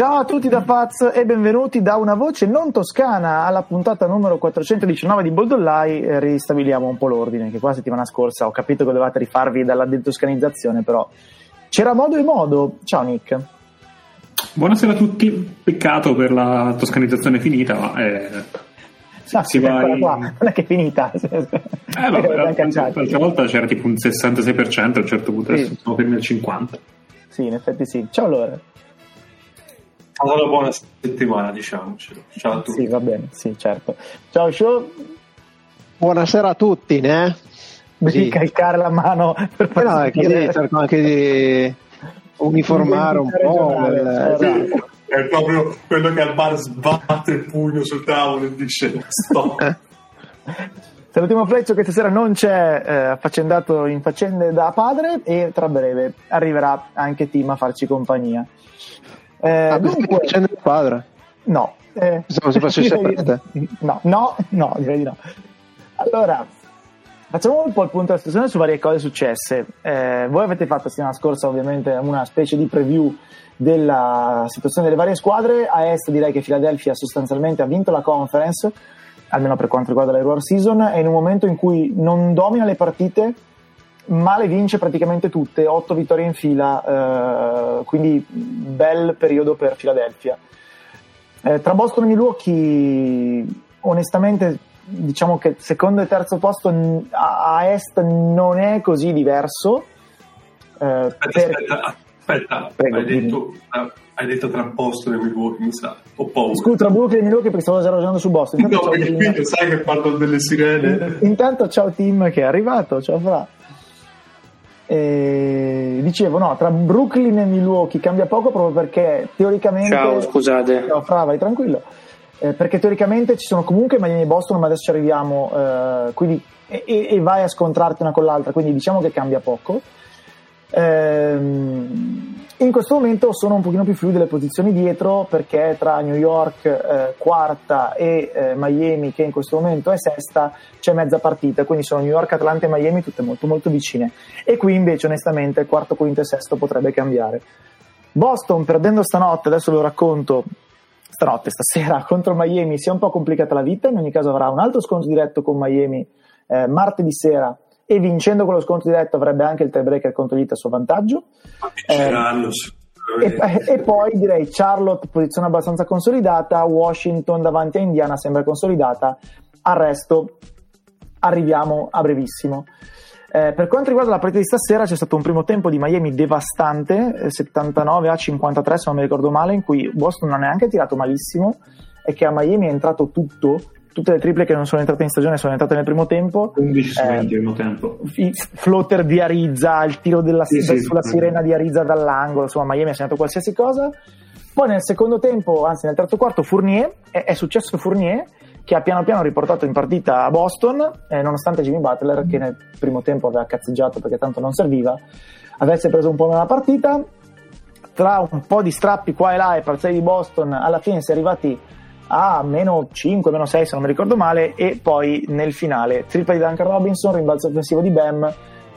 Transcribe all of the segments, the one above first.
Ciao a tutti da Faz e benvenuti da una voce non toscana alla puntata numero 419 di Boldollai. Eh, ristabiliamo un po' l'ordine, che qua settimana scorsa ho capito che dovevate rifarvi dalla detoscanizzazione, però c'era modo e modo. Ciao Nick. Buonasera a tutti, peccato per la toscanizzazione finita, ma eh, no, si va in... qua. non è che è finita. Eh, vabbè, l'altra volta c'era tipo un 66%, a un certo punto adesso siamo fermi al 50%. Sì, in effetti sì. Ciao allora una buona settimana, diciamocelo. Ciao a tutti. Sì, va bene, sì, certo. Ciao Show. Buonasera a tutti, né? Devi sì. calcare la mano per eh no, che cerco anche di uniformare un po'. Il... Sì, è proprio quello che al bar sbatte il pugno sul tavolo e dice stop. Salutiamo Fleccio che stasera non c'è eh, affaccendato in faccende da padre e tra breve arriverà anche Tim a farci compagnia. Eh, ah, dunque, facendo il padre? No. Eh, Pensavo si facesse prete. No, no, no, direi di no. Allora, facciamo un po' il punto della situazione su varie cose successe. Eh, voi avete fatto la settimana scorsa ovviamente una specie di preview della situazione delle varie squadre. A est direi che Philadelphia sostanzialmente ha vinto la conference, almeno per quanto riguarda la regular season, e in un momento in cui non domina le partite, ma le vince praticamente tutte, 8 vittorie in fila, eh, quindi bel periodo per Philadelphia. Eh, tra Boston e Milwaukee, onestamente, diciamo che secondo e terzo posto a, est non è così diverso. Eh, aspetta, per... aspetta, aspetta. Prego, hai, detto, hai, detto, tra Boston e Milwaukee, mi sa, ho paura. Scusa, tra Brooklyn e Milwaukee perché stavo già ragionando su Boston. Intanto no, perché qui sai che parlo delle sirene. Intanto ciao Tim che è arrivato, ciao Fra. E dicevo, no, tra Brooklyn e Milwaukee cambia poco proprio perché teoricamente. Ciao, scusate. Ciao, Fra, vai tranquillo. Eh, perché teoricamente ci sono comunque Miami e Boston, ma adesso ci arriviamo, eh, quindi, e, e, vai a scontrarti una con l'altra, quindi diciamo che cambia poco. Ehm, in questo momento sono un pochino più fluide le posizioni dietro perché tra New York eh, quarta e eh, Miami che in questo momento è sesta c'è mezza partita, quindi sono New York, Atlanta e Miami tutte molto molto vicine e qui invece onestamente quarto, quinto e sesto potrebbe cambiare. Boston perdendo stanotte, adesso ve lo racconto, stanotte, stasera contro Miami si è un po' complicata la vita, in ogni caso avrà un altro scontro diretto con Miami eh, martedì sera e vincendo con lo sconto diretto avrebbe anche il tiebreaker contro l'Ita a suo vantaggio. Eh, e, e, poi direi Charlotte posizione abbastanza consolidata, Washington davanti a Indiana sembra consolidata, al resto arriviamo a brevissimo. Eh, per quanto riguarda la partita di stasera c'è stato un primo tempo di Miami devastante, 79 a 53 se non mi ricordo male, in cui Boston non ha neanche tirato malissimo e che a Miami è entrato tutto, tutte le triple che non sono entrate in stagione sono entrate nel primo tempo. 11 eh, nel primo tempo. i floater di Arizza il tiro della, sì, sì, sulla sì. sirena di Arizza dall'angolo insomma Miami ha segnato qualsiasi cosa. Poi nel secondo tempo anzi nel terzo quarto Fournier è, è successo Fournier che ha piano piano riportato in partita a Boston eh, nonostante Jimmy Butler che nel primo tempo aveva cazzeggiato perché tanto non serviva avesse preso un po' nella partita. Tra un po' di strappi qua e là e parziali di Boston alla fine si è arrivati a meno 5, meno 6 se non mi ricordo male e poi nel finale tripla di Duncan Robinson, rimbalzo offensivo di Bam,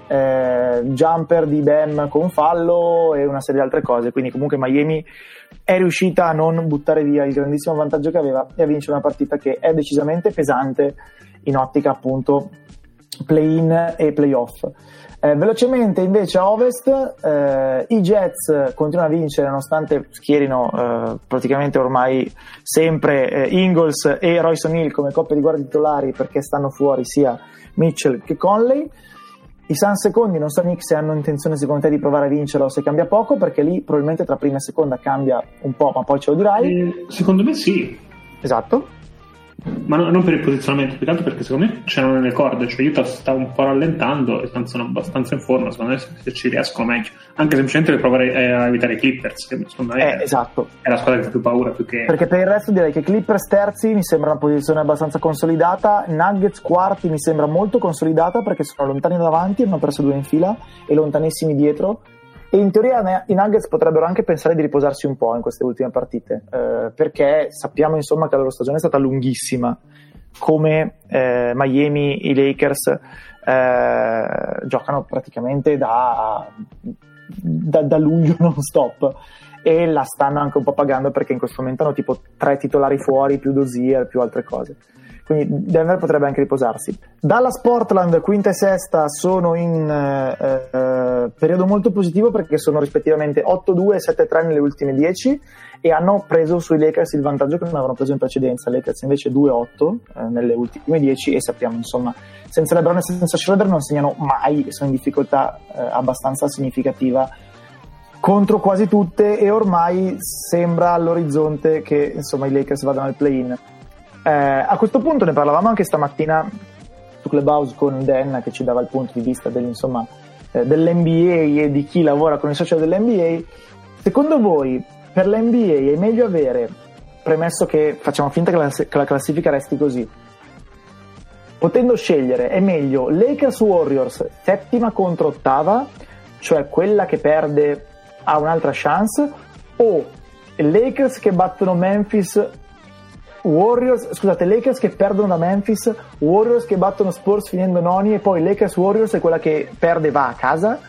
eh, jumper di Bam con fallo e una serie di altre cose, quindi comunque Miami è riuscita a non buttare via il grandissimo vantaggio che aveva e a vincere una partita che è decisamente pesante in ottica appunto play-in e play-off. Eh, velocemente invece a ovest eh, i Jets continuano a vincere nonostante schierino eh, praticamente ormai sempre eh, Ingles e Royce O'Neill come coppia di guardie titolari perché stanno fuori sia Mitchell che Conley. I San secondi non so Nick se hanno intenzione secondo te di provare a vincerlo o se cambia poco perché lì probabilmente tra prima e seconda cambia un po' ma poi ce lo dirai. Eh, secondo me sì. Esatto ma no, non per il posizionamento, più che altro perché secondo me c'erano le corde, cioè Utah sta un po' rallentando e sono abbastanza in forma, secondo me se ci riesco meglio, anche semplicemente per provare eh, a evitare i Clippers, che secondo me eh, è, esatto. è la squadra che fa più paura più che... Perché per il resto direi che Clippers terzi mi sembra una posizione abbastanza consolidata, Nuggets quarti mi sembra molto consolidata perché sono lontani davanti, hanno perso due in fila e lontanissimi dietro, e in teoria i Nuggets potrebbero anche pensare di riposarsi un po' in queste ultime partite, eh, perché sappiamo insomma che la loro stagione è stata lunghissima, come eh, Miami, i Lakers eh, giocano praticamente da da, da luglio non stop e la stanno anche un po' pagando perché in questo momento hanno tipo tre titolari fuori, più Dozier, più altre cose. Quindi Denver potrebbe anche riposarsi. Dalla Portland, quinta e sesta, sono in eh, eh, periodo molto positivo perché sono rispettivamente 8-2 e 7-3 nelle ultime 10 e hanno preso sui Lakers il vantaggio che non avevano preso in precedenza. Lakers invece 2-8 eh, nelle ultime 10 e sappiamo insomma senza LeBron e senza Schroeder non segnano mai sono in difficoltà eh, abbastanza significativa contro quasi tutte e ormai sembra all'orizzonte che insomma i Lakers vadano al play-in. Eh, a questo punto ne parlavamo anche stamattina su Clubhouse con Dan che ci dava il punto di vista eh, dell'NBA e di chi lavora con i social dell'NBA. Secondo voi per l'NBA è meglio avere, premesso che facciamo finta che la, che la classifica resti così, potendo scegliere è meglio Lakers Warriors settima contro ottava, cioè quella che perde ha un'altra chance, o Lakers che battono Memphis Warriors, scusate, Lakers che perdono da Memphis, Warriors che battono Spurs finendo noni e poi Lakers Warriors è quella che perde va a casa.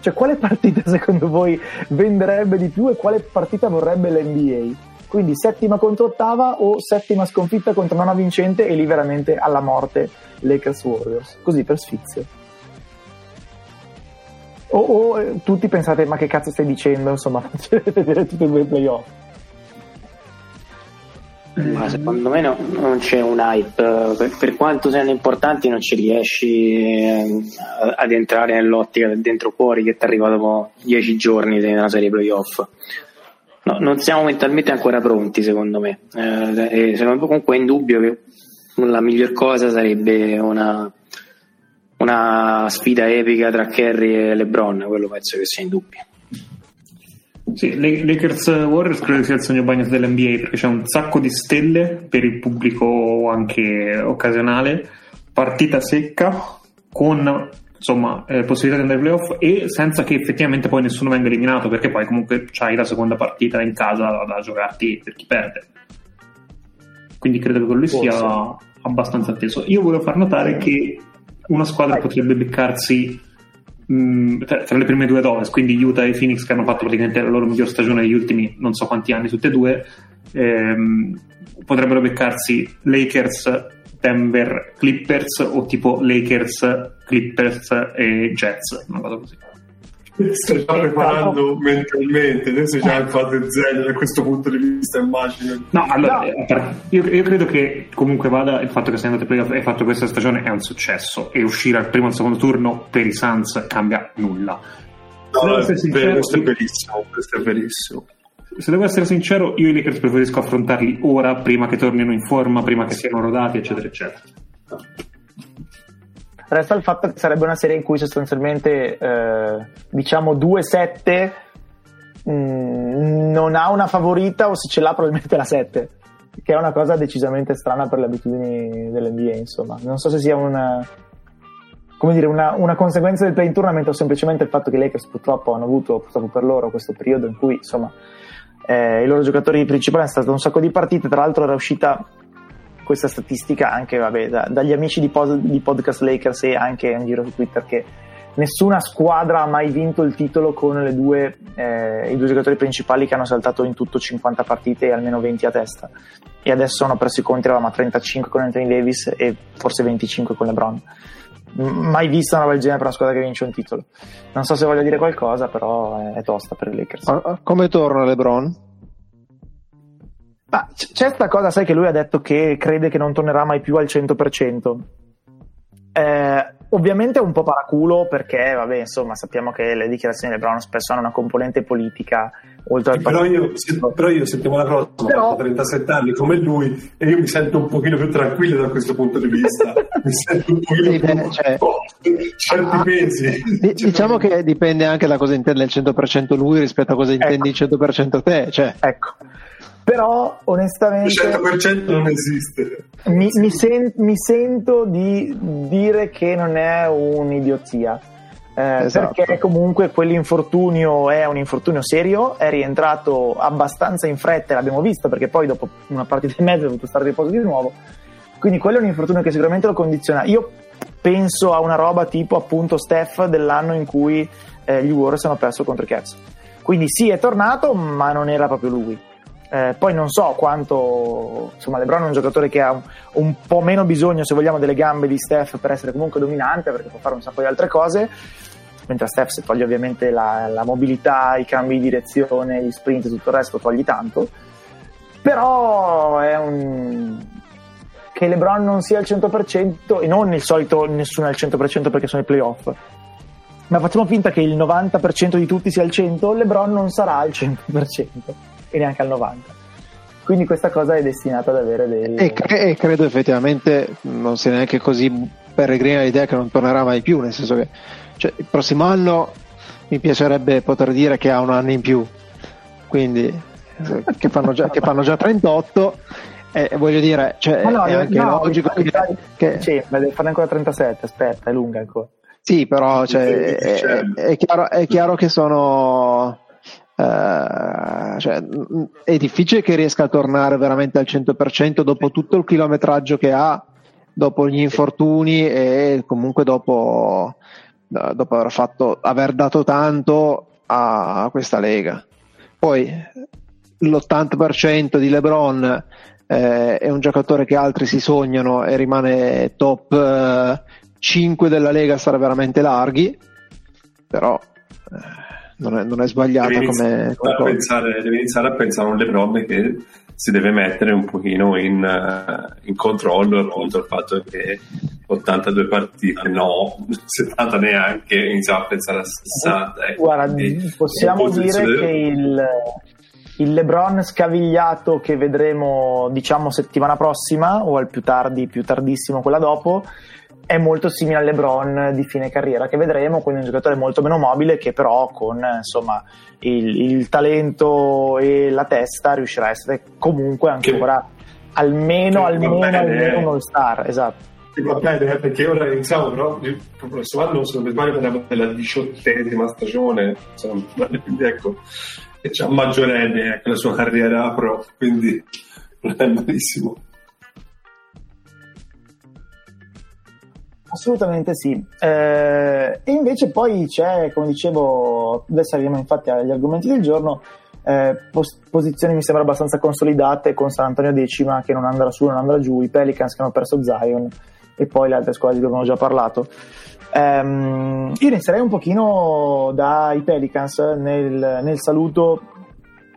Cioè, quale partita secondo voi venderebbe di più e quale partita vorrebbe l'NBA? Quindi settima contro ottava o settima sconfitta contro nona vincente e lì veramente alla morte Lakers Warriors. Così per sfizio. O, o eh, tutti pensate, ma che cazzo stai dicendo? Insomma, vedere tutti e due i playoff. Ma secondo me no, non c'è un hype, per, per, quanto siano importanti non ci riesci eh, ad entrare nell'ottica del dentro fuori che ti arriva dopo dieci giorni di una serie playoff. No, non siamo mentalmente ancora pronti secondo me, eh, secondo me comunque è indubbio che la miglior cosa sarebbe una, una sfida epica tra Kerry e LeBron, quello penso che sia indubbio. Sì, Lakers Warriors credo sia il sogno bagno dell'NBA perché c'è un sacco di stelle per il pubblico anche occasionale, partita secca con insomma eh, possibilità di andare ai playoff e senza che effettivamente poi nessuno venga eliminato perché poi comunque c'hai la seconda partita in casa da, da giocarti per chi perde. Quindi credo che quello sia abbastanza atteso. Io volevo far notare che una squadra potrebbe beccarsi mh, tra, tra, le prime due dove, quindi Utah e Phoenix che hanno fatto praticamente la loro miglior stagione negli ultimi non so quanti anni, tutte e due, ehm, potrebbero beccarsi Lakers, Denver, Clippers o tipo Lakers, Clippers e Jets, una cosa così. Sto già preparando mentalmente, adesso già il padre Zen da questo punto di vista, immagino. No, allora, no. Eh, io, io, credo che comunque vada il fatto che sia andato playoff e fatto questa stagione è un successo e uscire al primo e al secondo turno per i Suns cambia nulla. No, è sincero, questo è verissimo, questo è verissimo. Se devo essere sincero, io i Lakers preferisco affrontarli ora, prima che tornino in forma, prima che siano rodati, eccetera, eccetera. Resta il fatto che sarebbe una serie in cui sostanzialmente, eh, diciamo, 2-7 mh, mm, non ha una favorita o se ce l'ha probabilmente la 7, che è una cosa decisamente strana per le abitudini dell'NBA, insomma. Non so se sia una, dire, una, una conseguenza del play in tournament o semplicemente il fatto che i Lakers purtroppo hanno avuto, purtroppo per loro, questo periodo in cui, insomma, eh, i loro giocatori principali hanno stato un sacco di partite, tra l'altro era uscita questa statistica anche vabbè, da, dagli amici di, pod, di, Podcast Lakers e anche in giro su Twitter che nessuna squadra ha mai vinto il titolo con due, eh, i due giocatori principali che hanno saltato in tutto 50 partite e almeno 20 a testa. E adesso hanno preso i conti, eravamo a 35 con Anthony Davis e forse 25 con LeBron. Mai vista una roba per una squadra che vince un titolo. Non so se voglio dire qualcosa però è, è tosta per i Lakers. Come torna LeBron? Ma c'è questa cosa, sai che lui ha detto che crede che non tornerà mai più al 100%. Eh, ovviamente è un po' paraculo perché, vabbè, insomma, sappiamo che le dichiarazioni di Brown spesso hanno una componente politica oltre al però io, però io settimana prossima però... ho 37 anni come lui e io mi sento un pochino più tranquillo da questo punto di vista. mi sento un pochino sì, più cioè... oh, certi ah, pesi. D- diciamo che dipende anche da cosa intende il 100% lui rispetto a cosa intendi ecco. il 100% te. Cioè. Ecco però onestamente il 100% non esiste mi, mi, sen- mi, sento di dire che non è un'idiozia eh, esatto. perché comunque quell'infortunio è un infortunio serio è rientrato abbastanza in fretta l'abbiamo visto perché poi dopo una partita e mezza è dovuto stare a riposo di nuovo quindi quello è un infortunio che sicuramente lo condiziona io penso a una roba tipo appunto Steph dell'anno in cui eh, gli Warriors hanno perso contro i Cavs. Quindi sì, è tornato, ma non era proprio lui. Eh, poi non so quanto, insomma, LeBron è un giocatore che ha un, un, po' meno bisogno, se vogliamo, delle gambe di Steph per essere comunque dominante, perché può fare un sacco di altre cose. Mentre Steph, se togli ovviamente la, la mobilità, i cambi di direzione, gli sprint e tutto il resto, togli tanto. Però è un, che LeBron non sia al 100% e non il solito nessuno è al 100% perché sono i playoff ma facciamo finta che il 90% di tutti sia al 100 LeBron non sarà al 100% e neanche al 90% quindi questa cosa è destinata ad avere dei e, e credo effettivamente non sia neanche così peregrina l'idea che non tornerà mai più nel senso che cioè, il prossimo anno mi piacerebbe poter dire che ha un anno in più. Quindi che fanno già, che fanno già 38 eh, voglio dire, cioè, no, è anche no, logico che, che... Sì, ma deve fare ancora 37, aspetta, è lunga ancora. Sì, però cioè, è, è, chiaro, è, chiaro, che sono... Uh, cioè, è difficile che riesca a tornare veramente al 100% dopo tutto il chilometraggio che ha, dopo gli infortuni e comunque dopo, dopo aver, fatto, aver dato tanto a, questa lega. Poi l'80% di LeBron eh, è un giocatore che altri si sognano e rimane top eh, 5 della Lega stare veramente larghi, però eh, non, è, non, è, sbagliata devi come, come pensare, devi iniziare a pensare a un LeBron che si deve mettere un pochino in, uh, in controllo appunto il fatto che 82 partite no 70 neanche iniziamo a pensare a 60 ecco. guarda possiamo dire che il il LeBron scavigliato che vedremo diciamo settimana prossima o al più tardi, più tardissimo quella dopo è molto simile al LeBron di fine carriera che vedremo, quindi un giocatore molto meno mobile che però con insomma, il, il, talento e la testa riuscirà a essere comunque ancora che, almeno, almeno, almeno un all-star. Esatto. Va bene, eh, perché ora iniziamo, però il prossimo anno, se non mi sbaglio, parliamo della diciottesima stagione, insomma, quindi ecco, e c'è maggiorenne ecco, la sua carriera pro, quindi non è malissimo. Assolutamente sì. Eh, e invece poi c'è, come dicevo, adesso arriviamo infatti agli argomenti del giorno, eh, pos- posizioni mi sembra abbastanza consolidate con San Antonio decima che non andrà su, non andrà giù, i Pelicans che hanno perso Zion e poi le altre squadre di cui abbiamo già parlato. Um, io inizierei un pochino dai Pelicans nel, nel saluto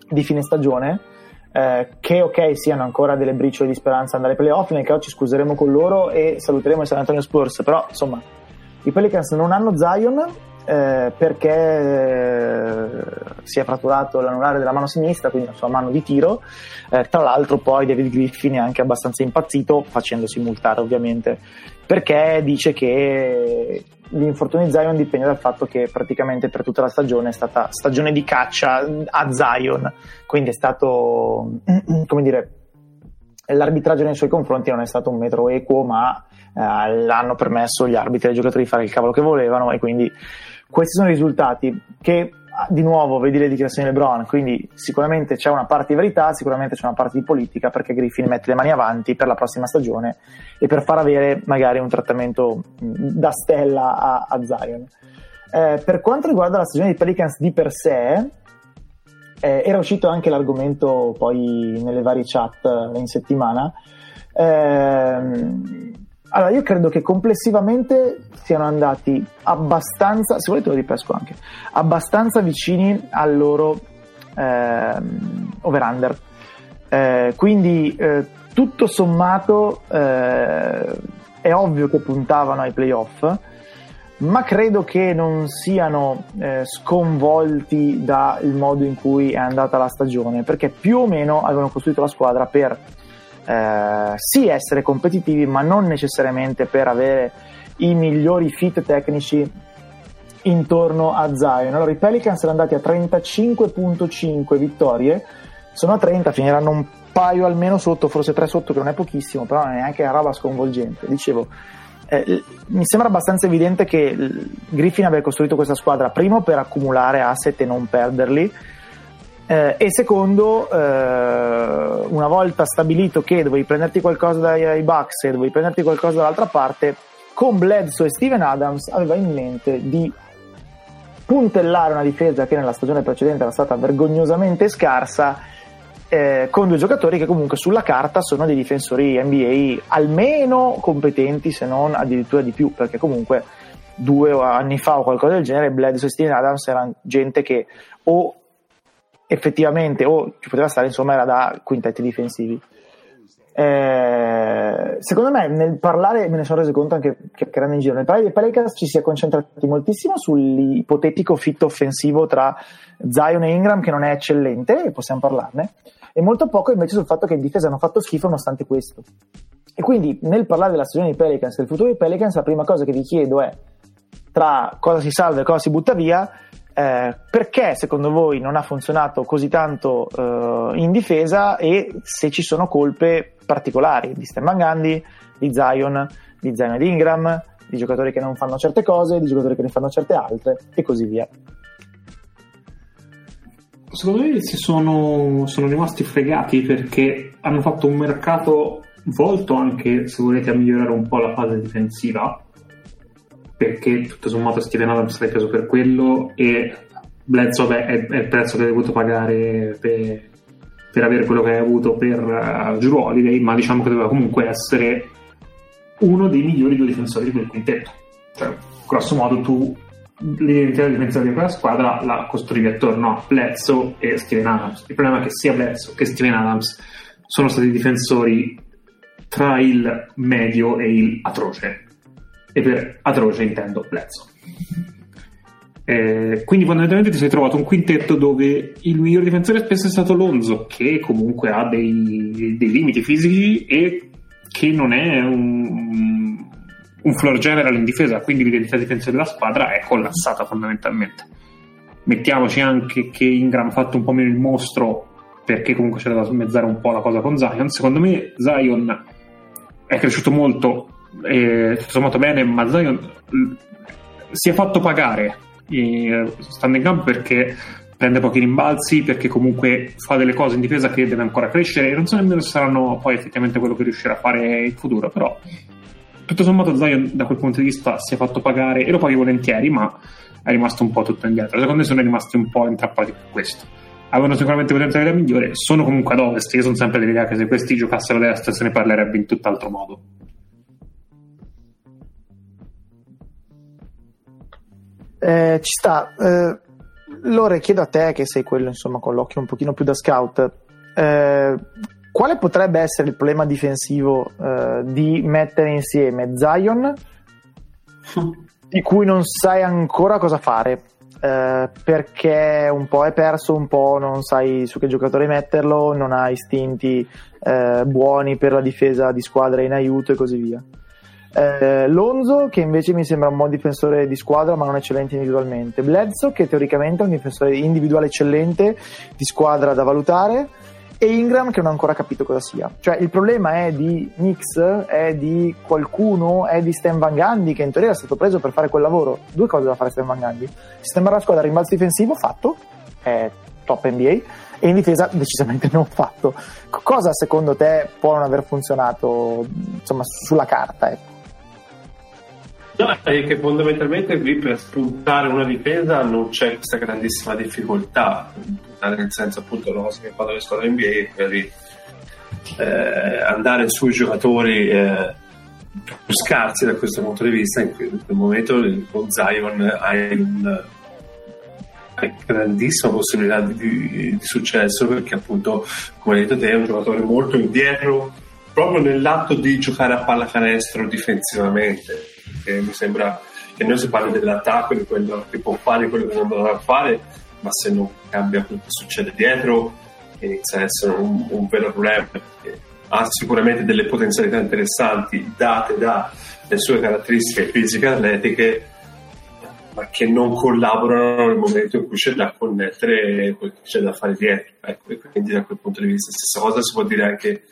di fine stagione, eh, che ok siano ancora delle briciole di speranza andare ai playoff, nel caso ci scuseremo con loro e saluteremo il San Antonio Spurs, però insomma i Pelicans non hanno Zion eh, perché eh, si è fratturato l'anulare della mano sinistra, quindi la sua mano di tiro. Eh, tra l'altro, poi David Griffin è anche abbastanza impazzito, facendosi multare ovviamente, perché dice che l'infortunio di Zion dipende dal fatto che praticamente per tutta la stagione è stata stagione di caccia a Zion, quindi è stato, come dire, l'arbitraggio nei suoi confronti non è stato un metro equo, ma eh, l'hanno permesso gli arbitri e ai giocatori di fare il cavolo che volevano e quindi questi sono i risultati che di nuovo vedi le dichiarazioni di LeBron, quindi sicuramente c'è una parte di verità, sicuramente c'è una parte di politica perché Griffin mette le mani avanti per la prossima stagione e per far avere magari un trattamento da stella a, a Zion. Eh, per quanto riguarda la stagione di Pelicans di per sé, eh, era uscito anche l'argomento poi nelle varie chat eh, in settimana. Eh, allora, io credo che complessivamente siano andati abbastanza, se volete lo ripesco anche, abbastanza vicini al loro eh, over-under. Eh, quindi eh, tutto sommato eh, è ovvio che puntavano ai playoff, ma credo che non siano eh, sconvolti dal modo in cui è andata la stagione, perché più o meno avevano costruito la squadra per eh, sì essere competitivi, ma non necessariamente per avere i migliori fit tecnici intorno a Zion. Allora i Pelicans sono andati a 35.5 vittorie, sono a 30, finiranno un paio almeno sotto, forse tre sotto, che non è pochissimo, però non è neanche una roba sconvolgente. Dicevo, eh, mi sembra abbastanza evidente che Griffin abbia costruito questa squadra primo per accumulare asset e non perderli eh, e secondo, eh, una volta stabilito che dovevi prenderti qualcosa dai Bucks e dovevi prenderti qualcosa dall'altra parte, con Bledsoe e Steven Adams aveva in mente di puntellare una difesa che nella stagione precedente era stata vergognosamente scarsa eh, con due giocatori che comunque sulla carta sono dei difensori NBA almeno competenti se non addirittura di più perché comunque due anni fa o qualcosa del genere Bledsoe e Steven Adams erano gente che o effettivamente o ci poteva stare insomma era da quintetti difensivi eh, secondo me nel parlare, me ne sono reso conto anche chiacchierando in giro, nel parlare dei Pelicans ci si è concentrati moltissimo sull'ipotetico fit offensivo tra Zion e Ingram che non è eccellente, e possiamo parlarne, e molto poco invece sul fatto che in difesa hanno fatto schifo nonostante questo. E quindi nel parlare della stagione dei Pelicans, del futuro dei Pelicans, la prima cosa che vi chiedo è tra cosa si salva e cosa si butta via, eh, perché secondo voi non ha funzionato così tanto eh, in difesa e se ci sono colpe particolari di Stan Van Gundy, di Zion, di Zion ed Ingram, di giocatori che non fanno certe cose, di giocatori che ne fanno certe altre e così via. Secondo me si sono, sono rimasti fregati perché hanno fatto un mercato volto anche, se volete, a migliorare un po' la fase difensiva perché tutto sommato Steven Adams l'hai preso per quello e Bledsoe è, è il prezzo che hai dovuto pagare per, per avere quello che hai avuto per uh, Drew Holiday, ma diciamo che doveva comunque essere uno dei migliori due difensori di quel quintetto. Cioè, grosso modo tu l'identità difensiva di quella squadra la costruivi attorno a Bledsoe e Steven Adams. Il problema è che sia Bledsoe che Steven Adams sono stati difensori tra il medio e il atroce e per atroce intendo Bledsoe. Eh, quindi fondamentalmente ti sei trovato un quintetto dove il miglior difensore spesso è stato Lonzo, che comunque ha dei, dei limiti fisici e che non è un, un, floor general in difesa, quindi l'identità difensiva della squadra è collassata fondamentalmente. Mettiamoci anche che Ingram ha fatto un po' meno il mostro perché comunque c'era da smezzare un po' la cosa con Zion. Secondo me Zion è cresciuto molto eh, tutto sommato bene, ma Zion si è fatto pagare eh, stando in campo perché prende pochi rimbalzi, perché comunque fa delle cose in difesa che deve ancora crescere e non so nemmeno se saranno poi effettivamente quello che riuscirà a fare in futuro, però tutto sommato Zion da quel punto di vista si è fatto pagare e lo paghi volentieri, ma è rimasto un po' tutto indietro. Secondo me sono rimasti un po' intrappati con questo. Avevano sicuramente potenzialità migliore, sono comunque ad ovest. Io sono sempre dell'idea che se questi giocassero a destra se ne parlerebbe in tutt'altro modo. Eh, ci sta. Eh, Lore, chiedo a te, che sei quello insomma con l'occhio un pochino più da scout, eh, quale potrebbe essere il problema difensivo eh, di mettere insieme Zion, di cui non sai ancora cosa fare? Eh, perché un po' è perso, un po' non sai su che giocatore metterlo, non ha istinti eh, buoni per la difesa di squadra in aiuto e così via. Eh, Lonzo, che invece mi sembra un buon difensore di squadra, ma non eccellente individualmente. Bledsoe, che teoricamente è un difensore individuale eccellente di squadra da valutare. E Ingram, che non ha ancora capito cosa sia. Cioè, il problema è di Nix, è di qualcuno, è di Stan Van Gundy, che in teoria era stato preso per fare quel lavoro. Due cose da fare Stan Van Gundy: sistemare la squadra a rimbalzo difensivo, fatto, è top NBA, e in difesa decisamente non fatto. Cosa secondo te può non aver funzionato, insomma, sulla carta? Ecco? No, è che fondamentalmente qui per spuntare una difesa non c'è questa grandissima difficoltà, nel senso appunto una cosa che fanno le squadre NBA per eh, andare sui giocatori eh, più scarsi da questo punto di vista, in quel momento con Zion hai un hai grandissima possibilità di, di, successo perché appunto come hai detto te è un giocatore molto indietro proprio nell'atto di giocare a pallacanestro difensivamente che mi sembra che noi si parli dell'attacco, di quello che può fare, quello che non dovrà fare, ma se non cambia quello che succede dietro inizia a essere un, un vero problema. Ha sicuramente delle potenzialità interessanti date dalle sue caratteristiche fisiche e atletiche, ma che non collaborano nel momento in cui c'è da connettere e c'è da fare dietro. Ecco, e quindi da quel punto di vista, stessa cosa si può dire anche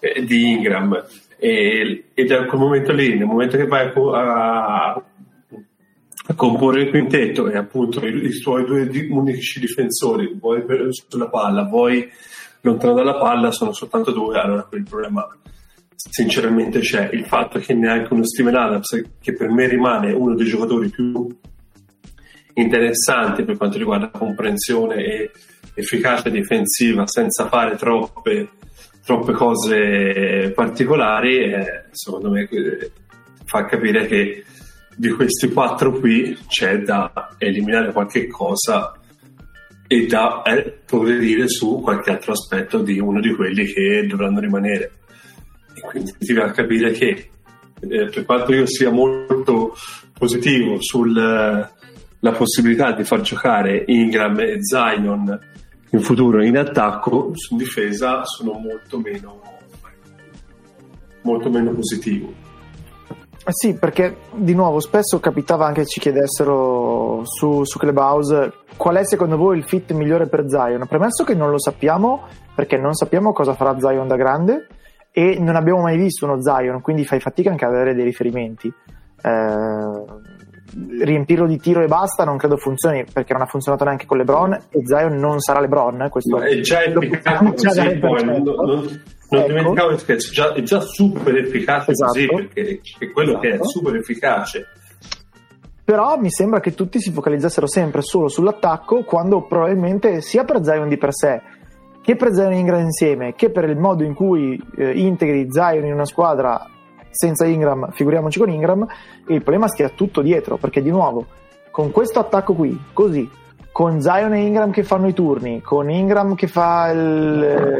eh, di Ingram e, e, da quel momento lì, nel momento che vai a, a comporre il quintetto e appunto i, i tuoi due di, unici difensori, vuoi sulla palla, vuoi lontano dalla palla, sono soltanto due, allora quel problema sinceramente c'è. Il fatto che neanche uno Steven Adams, che per me rimane uno dei giocatori più interessanti per quanto riguarda comprensione e efficacia difensiva senza fare troppe, troppe cose particolari, eh, secondo me eh, fa capire che di questi quattro qui c'è da eliminare qualche cosa e da eh, progredire su qualche altro aspetto di uno di quelli che dovranno rimanere. E quindi ti fa capire che eh, per quanto io sia molto positivo sulla possibilità di far giocare Ingram e Zion in futuro in attacco, su difesa sono molto meno, molto meno positivo. Eh sì, perché di nuovo spesso capitava anche che ci chiedessero su, su Clubhouse qual è secondo voi il fit migliore per Zion. Premesso che non lo sappiamo, perché non sappiamo cosa farà Zion da grande e non abbiamo mai visto uno Zion, quindi fai fatica anche ad avere dei riferimenti. Eh, riempirlo di tiro e basta non credo funzioni perché non ha funzionato neanche con LeBron e Zion non sarà LeBron. Questo Ma è già efficace così, poi, non, non, non ecco. dimenticavo che è già, è già super efficace esatto. così, perché è quello esatto. che è esatto. super efficace. Però mi sembra che tutti si focalizzassero sempre solo sull'attacco, quando probabilmente sia per Zion di per sé, che per Zion Ingram insieme, che per il modo in cui eh, integri Zion in una squadra senza Ingram, figuriamoci con Ingram, il problema stia tutto dietro, perché di nuovo, con questo attacco qui, così, con Zion e Ingram che fanno i turni, con Ingram che fa il,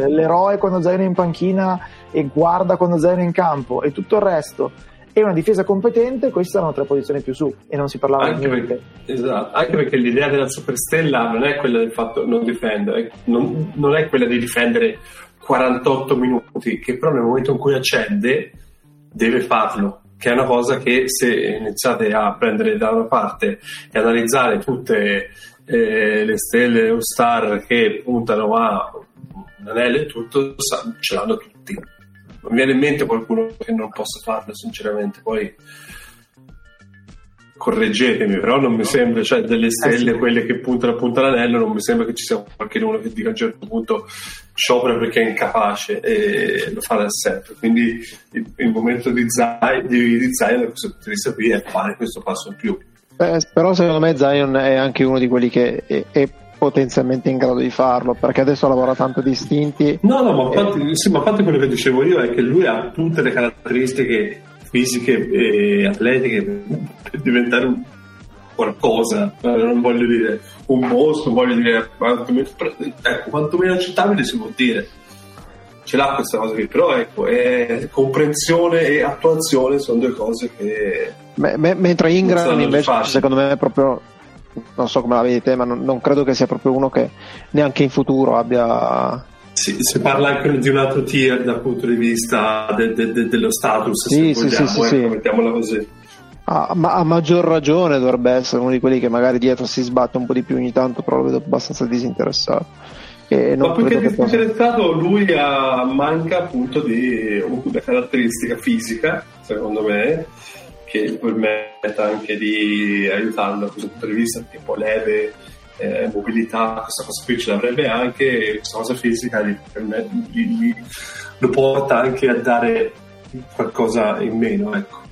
l'eroe quando Zion è in panchina e guarda quando Zion è in campo e tutto il resto e una difesa competente, queste saranno tre posizioni più su e non si parlava anche di niente. Perché, esatto, anche perché l'idea della superstella non è quella del fatto non difendere, non, non è quella di difendere 48 minuti, che però nel momento in cui accende deve farlo che è una cosa che se iniziate a prendere da una parte e analizzare tutte eh, le stelle o star che puntano a un anello e tutto ce l'hanno tutti non mi viene in mente qualcuno che non possa farlo sinceramente poi correggetemi però non mi sembra cioè delle stelle eh sì. quelle che puntano appunto all'anello non mi sembra che ci sia qualcuno che dica a un certo punto sciopera perché è incapace e lo fa da sempre quindi il, il momento di Zion, di, di Zion da questo punto di vista qui è fare questo passo in più. Eh, però secondo me Zion è anche uno di quelli che è, è, potenzialmente in grado di farlo perché adesso lavora tanto distinti. No, no, ma infatti, e... sì, ma infatti quello che dicevo io è che lui ha tutte le caratteristiche fisiche e atletiche per diventare un qualcosa, eh, non voglio dire un mostro, voglio dire quantomeno, ecco, quantomeno accettabile si può dire. Ce l'ha questa cosa qui, però ecco, è comprensione e attuazione sono due cose che M- mentre Ingram invece secondo me è proprio non so come la vedi te ma non, non, credo che sia proprio uno che neanche in futuro abbia sì, si parla anche di un altro tier dal punto di vista de, de, de, dello status sì, se sì, vogliamo, sì, ecco, mettiamola così Ah, ma a maggior ragione dovrebbe essere uno di quelli che magari dietro si sbatte un po' di più ogni tanto, però lo vedo abbastanza disinteressato. E ma perché disinteressato possa... lui ha, manca appunto di una caratteristica fisica, secondo me, che permetta anche di aiutarlo da questo punto di vista, tipo leve, eh, mobilità, questa cosa qui ce l'avrebbe anche, questa cosa fisica gli, gli, gli, lo porta anche a dare qualcosa in meno. Ecco.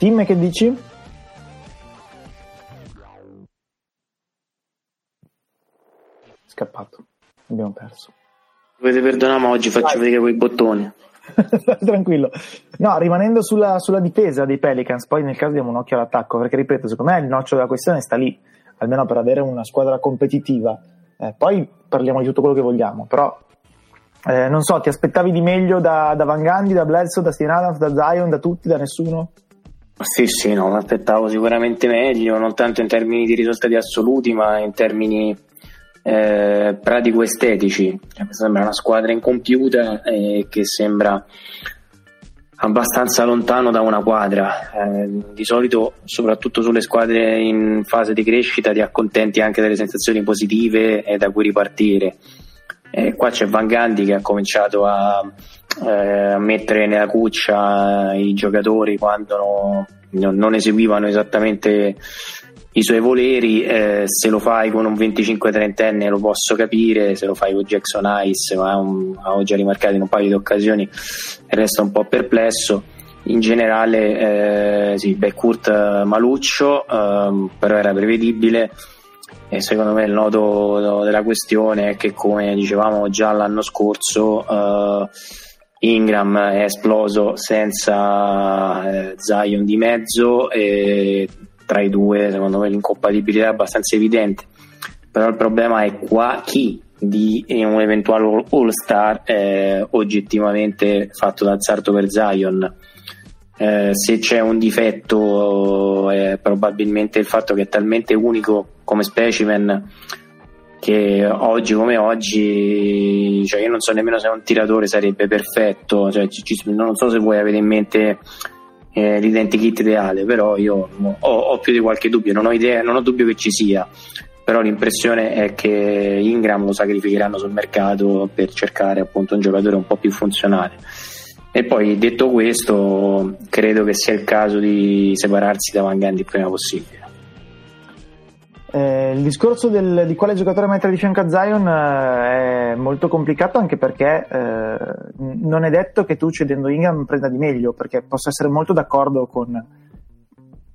Tim, che dici? Scappato, abbiamo perso. Dovete perdonare, ma oggi faccio Vai. vedere quei bottoni. Tranquillo. No, rimanendo sulla, sulla, difesa dei Pelicans, poi nel caso diamo un occhio all'attacco, perché ripeto, secondo me il noccio della questione sta lì, almeno per avere una squadra competitiva. Eh, poi parliamo di tutto quello che vogliamo, però eh, non so, ti aspettavi di meglio da, da Van Gandhi, da Bledsoe, da Steven Adams, da Zion, da tutti, da nessuno? Sì, sì, no, mi aspettavo sicuramente meglio, non tanto in termini di risultati assoluti, ma in termini eh, pratico-estetici. Cioè, sembra una squadra incompiuta e che sembra abbastanza lontano da una quadra. Eh, di solito, soprattutto sulle squadre in fase di crescita, ti accontenti anche delle sensazioni positive e da cui ripartire. Eh, qua c'è Van Gandhi che ha cominciato a, eh, mettere nella cuccia i giocatori quando no, non eseguivano esattamente i suoi voleri, eh, se lo fai con un 25-30enne lo posso capire, se lo fai con Jackson Ice, ma ho già rimarcato in un paio di occasioni, resta un po' perplesso. In generale, eh, sì, Kurt maluccio, eh, però era prevedibile. E secondo me il nodo della questione è che, come dicevamo già l'anno scorso, eh, Ingram è esploso senza eh, Zion di mezzo e tra i due secondo me l'incompatibilità è abbastanza evidente. Però il problema è qua chi di un eventuale all star è oggettivamente fatto da Zarto per Zion. Eh, se c'è un difetto è probabilmente il fatto che è talmente unico come specimen che oggi come oggi cioè io non so nemmeno se un tiratore sarebbe perfetto cioè, ci, non so se vuoi avere in mente eh, l'identikit ideale, però io ho, ho, più di qualche dubbio, non ho idea, non ho dubbio che ci sia, però l'impressione è che Ingram lo sacrificheranno sul mercato per cercare appunto un giocatore un po' più funzionale. E poi detto questo, credo che sia il caso di separarsi da Van Gundy il prima possibile. Eh, il discorso del, di quale giocatore mettere di fianco a Zion eh, è molto complicato anche perché eh, non è detto che tu cedendo Ingram prenda di meglio, perché posso essere molto d'accordo con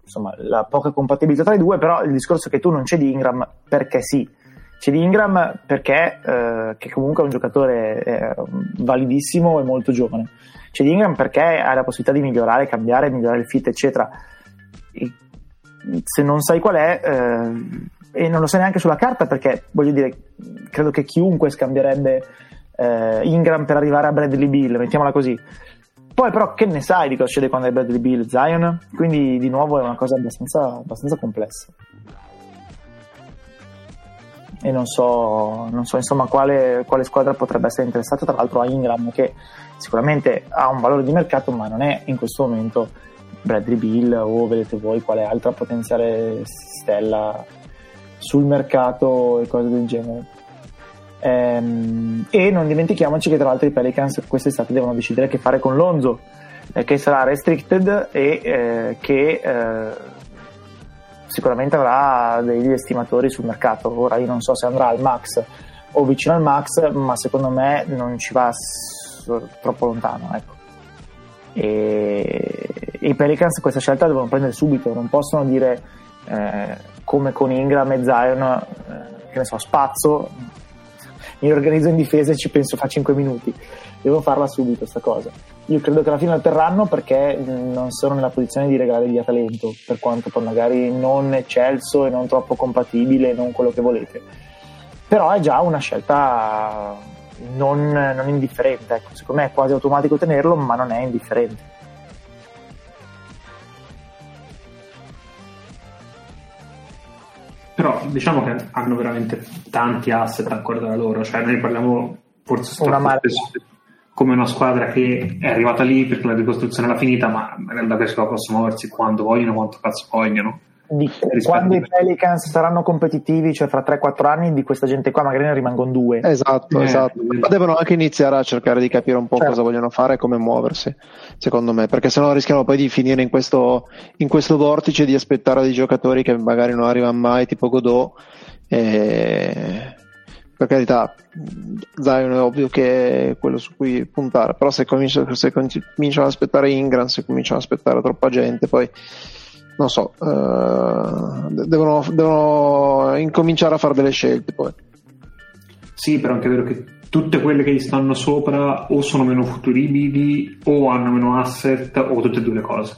insomma, la poca compatibilità tra i due, però il discorso è che tu non cedi Ingram perché sì, cedi Ingram perché eh, che comunque è un giocatore eh, validissimo e molto giovane, cedi Ingram perché hai la possibilità di migliorare, cambiare, migliorare il fit, eccetera. Se non sai qual è, eh, e non lo sai neanche sulla carta, perché voglio dire, credo che chiunque scambierebbe eh, Ingram per arrivare a Bradley Bill, mettiamola così. Poi però che ne sai di cosa succede quando è Bradley Bill, Zion? Quindi di nuovo è una cosa abbastanza, abbastanza complessa. E non so, non so insomma quale, quale, squadra potrebbe essere interessata, tra l'altro a Ingram che sicuramente ha un valore di mercato ma non è in questo momento Bradley Bill o vedete voi quale altra potenziale stella sul mercato e cose del genere. Ehm, e non dimentichiamoci che tra l'altro i Pelicans quest'estate devono decidere che fare con Lonzo, eh, che sarà restricted e eh, che eh, sicuramente avrà degli estimatori sul mercato. Ora io non so se andrà al max o vicino al max, ma secondo me non ci va troppo lontano. Ecco. E i Pelicans questa scelta devono prendere subito, non possono dire eh, come con Ingram e Zion, eh, che ne so, spazzo, mi organizzo in difesa e ci penso fa 5 minuti. Devo farla subito questa cosa. Io credo che alla fine la terranno perché non sono nella posizione di regalare via talento, per quanto poi magari non eccelso e non troppo compatibile, non quello che volete. Però è già una scelta non, non indifferente. Ecco, secondo me è quasi automatico tenerlo, ma non è indifferente. Però diciamo che hanno veramente tanti asset ancora da loro, cioè noi parliamo forse una come una squadra che è arrivata lì perché la ricostruzione era finita, ma in realtà questi possono muoversi quando vogliono, quanto cazzo vogliono di, quando i Pelicans saranno competitivi, cioè fra 3-4 anni, di questa gente qua magari ne rimangono due. Esatto, eh, esatto. Ma devono anche iniziare a cercare di capire un po' certo. cosa vogliono fare e come muoversi, secondo me, perché sennò rischiano poi di finire in questo, in questo vortice di aspettare dei giocatori che magari non arrivano mai, tipo Godot. E... Per carità, Zion è ovvio che è quello su cui puntare, però se cominciano, se cominciano ad aspettare Ingram, se cominciano ad aspettare troppa gente, poi non so, uh, devono, devono, incominciare a fare delle scelte poi. Sì, però è anche vero che tutte quelle che gli stanno sopra o sono meno futuribili o hanno meno asset o tutte e due le cose.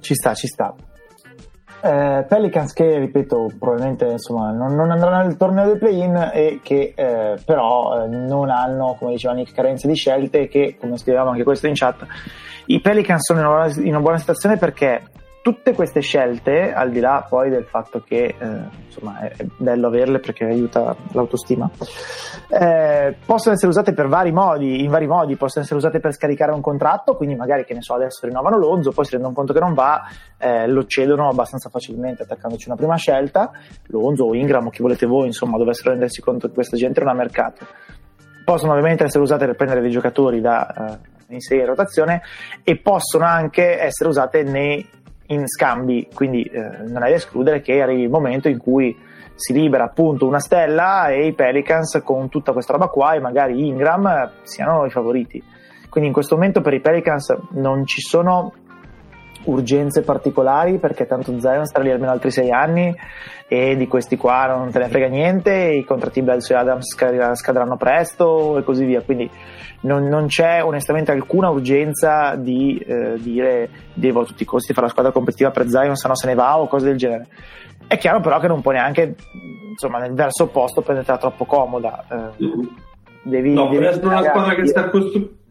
Ci sta, ci sta. Eh, Pelicans che, ripeto, probabilmente insomma, non, non, andranno nel torneo del play-in e che eh, però eh, non hanno, come diceva Nick, carenze di scelte e che, come scrivevamo anche questo in chat, i Pelicans sono in una, in una buona situazione perché tutte queste scelte, al di là poi del fatto che eh, insomma è bello averle perché aiuta l'autostima, eh, possono essere usate per vari modi, in vari modi, possono essere usate per scaricare un contratto, quindi magari che ne so, adesso rinnovano Lonzo, poi si rendono conto che non va, eh, lo cedono abbastanza facilmente attaccandoci una prima scelta, Lonzo o Ingram o chi volete voi, insomma, dovessero rendersi conto che questa gente non ha mercato. Possono ovviamente essere usate per prendere dei giocatori da eh, inserire in rotazione e possono anche essere usate nei in scambi, quindi eh, non è da escludere che arrivi il momento in cui si libera appunto una stella e i Pelicans con tutta questa roba qua e magari Ingram siano i favoriti. Quindi in questo momento per i Pelicans non ci sono urgenze particolari perché tanto Zion starà lì almeno altri sei anni e di questi qua non te ne frega niente, i contratti Bledsoe e Adams scadranno presto e così via, quindi non, non c'è onestamente alcuna urgenza di eh, dire devo a tutti i costi fare la squadra competitiva per Zion se no se ne va o cose del genere. È chiaro però che non può neanche insomma nel verso opposto prendertela troppo comoda. Eh, devi, no, devi per essere una squadra che sta costruendo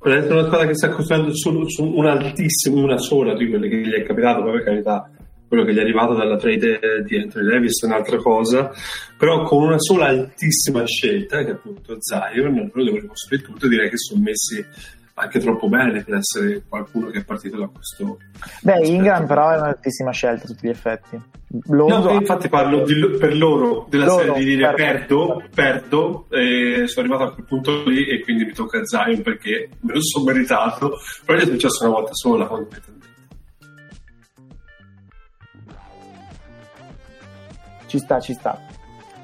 essere una squadra che sta costruendo su, su un altissimo, una sola di quelle che gli è capitato, per carità quello che gli è arrivato dalla trade di Anthony Davis è un'altra cosa, però con una sola altissima scelta, che è appunto Zion, loro devono costruire tutto e direi che sono messi anche troppo bene per essere qualcuno che è partito da questo. Beh, Ingram però è un'altissima scelta a tutti gli effetti. Lonzo... No, infatti parlo di, per loro della loro, serie di dire perdo, perdo, e sono arrivato a quel punto lì e quindi mi tocca Zion perché me lo sono meritato, però è successo una volta sola fondamentalmente. Ci sta, ci sta.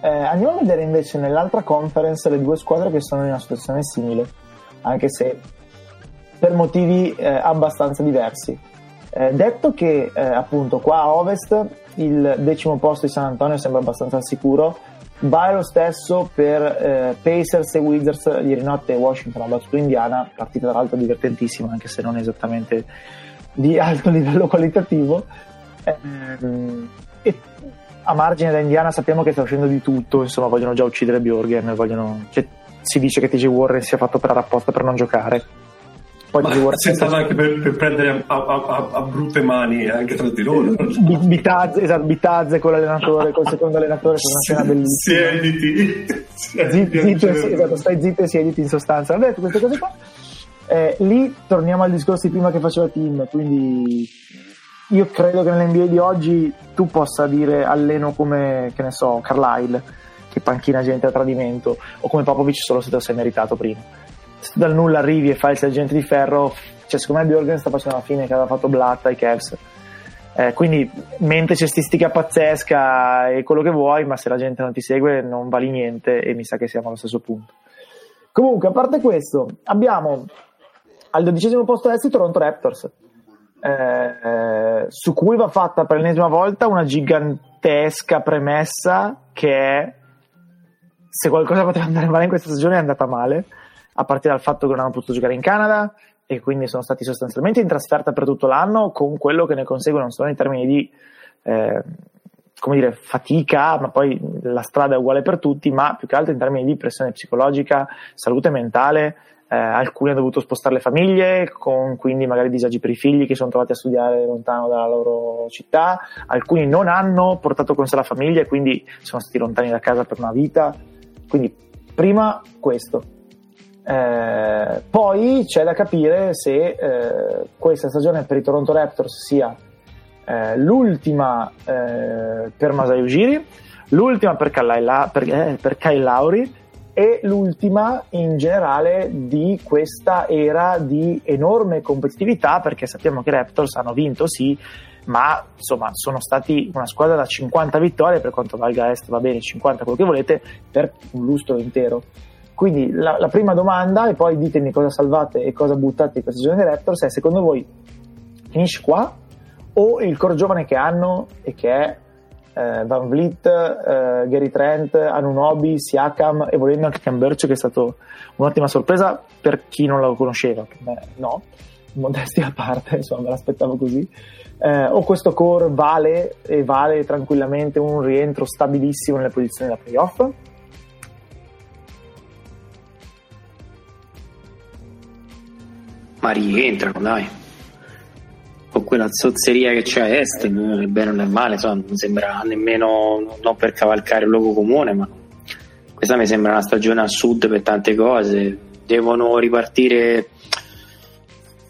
Eh, andiamo a vedere invece nell'altra conference le due squadre che sono in una situazione simile, anche se per motivi eh, abbastanza diversi. Eh, detto che eh, appunto qua a ovest il decimo posto di San Antonio sembra abbastanza sicuro, vale lo stesso per eh, Pacers e Wizards ieri notte Washington ha battuto Indiana, partita tra l'altro divertentissima anche se non esattamente di alto livello qualitativo. Ehm, e a margine da Indiana sappiamo che sta uscendo di tutto, insomma vogliono già uccidere Bjorgen, vogliono... cioè, si dice che TJ Warren sia fatto per apposta per non giocare. Poi Ma si è stato anche per, per prendere a, a, a, brutte mani anche tra di loro. Bitazze, esatto, Bitazze con l'allenatore, col secondo allenatore, con una scena bellissima. Siediti. Zitto, zitto, esatto, stai zitto e siediti in sostanza. Vabbè, queste cose qua. Eh, lì torniamo al discorso di prima che faceva Tim, quindi io credo che nell'NBA di oggi tu possa dire alleno come, che ne so, Carlisle, che panchina gente a tradimento, o come Popovic solo se te lo sei meritato prima. Se tu dal nulla arrivi e fai il sergente di ferro, cioè secondo me Bjorgen sta facendo la fine che aveva fatto Blatt ai Cavs. Eh, quindi mente cestistica pazzesca e quello che vuoi, ma se la gente non ti segue non vali niente e mi sa che siamo allo stesso punto. Comunque, a parte questo, abbiamo al dodicesimo posto est Toronto Raptors eh, su cui va fatta per l'ennesima volta una gigantesca premessa che è se qualcosa poteva andare male in questa stagione è andata male, a partire dal fatto che non hanno potuto giocare in Canada e quindi sono stati sostanzialmente in trasferta per tutto l'anno con quello che ne consegue non solo in termini di eh, come dire, fatica, ma poi la strada è uguale per tutti, ma più che altro in termini di pressione psicologica, salute mentale, eh, alcuni hanno dovuto spostare le famiglie, con quindi magari disagi per i figli che sono trovati a studiare lontano dalla loro città, alcuni non hanno portato con sé la famiglia e quindi sono stati lontani da casa per una vita. Quindi prima questo. Eh, poi c'è da capire se eh, questa stagione per i Toronto Raptors sia eh, l'ultima eh, per Masai Ujiri, l'ultima per Kyle, per, eh, per Kyle Lauri e l'ultima in generale di questa era di enorme competitività perché sappiamo che i Raptors hanno vinto sì ma insomma sono stati una squadra da 50 vittorie per quanto valga est va bene 50 quello che volete per un lustro intero quindi la, la prima domanda e poi ditemi cosa salvate e cosa buttate di questa stagione dei Raptors è secondo voi finisce qua o il core giovane che hanno e che è eh, Van Vliet, eh, Gary Trent, Anunobi, Siakam e volendo anche Cambercio che è stato un'ottima sorpresa per chi non lo conosceva, me no, modestia a parte, insomma me l'aspettavo così. Eh, o questo core vale e vale tranquillamente un rientro stabilissimo nelle posizioni da playoff? Ma rientrano, dai con quella zozzeria che c'è a est, è bene o è male, insomma, non sembra nemmeno non per cavalcare il luogo comune, ma questa mi sembra una stagione a sud per tante cose. Devono ripartire,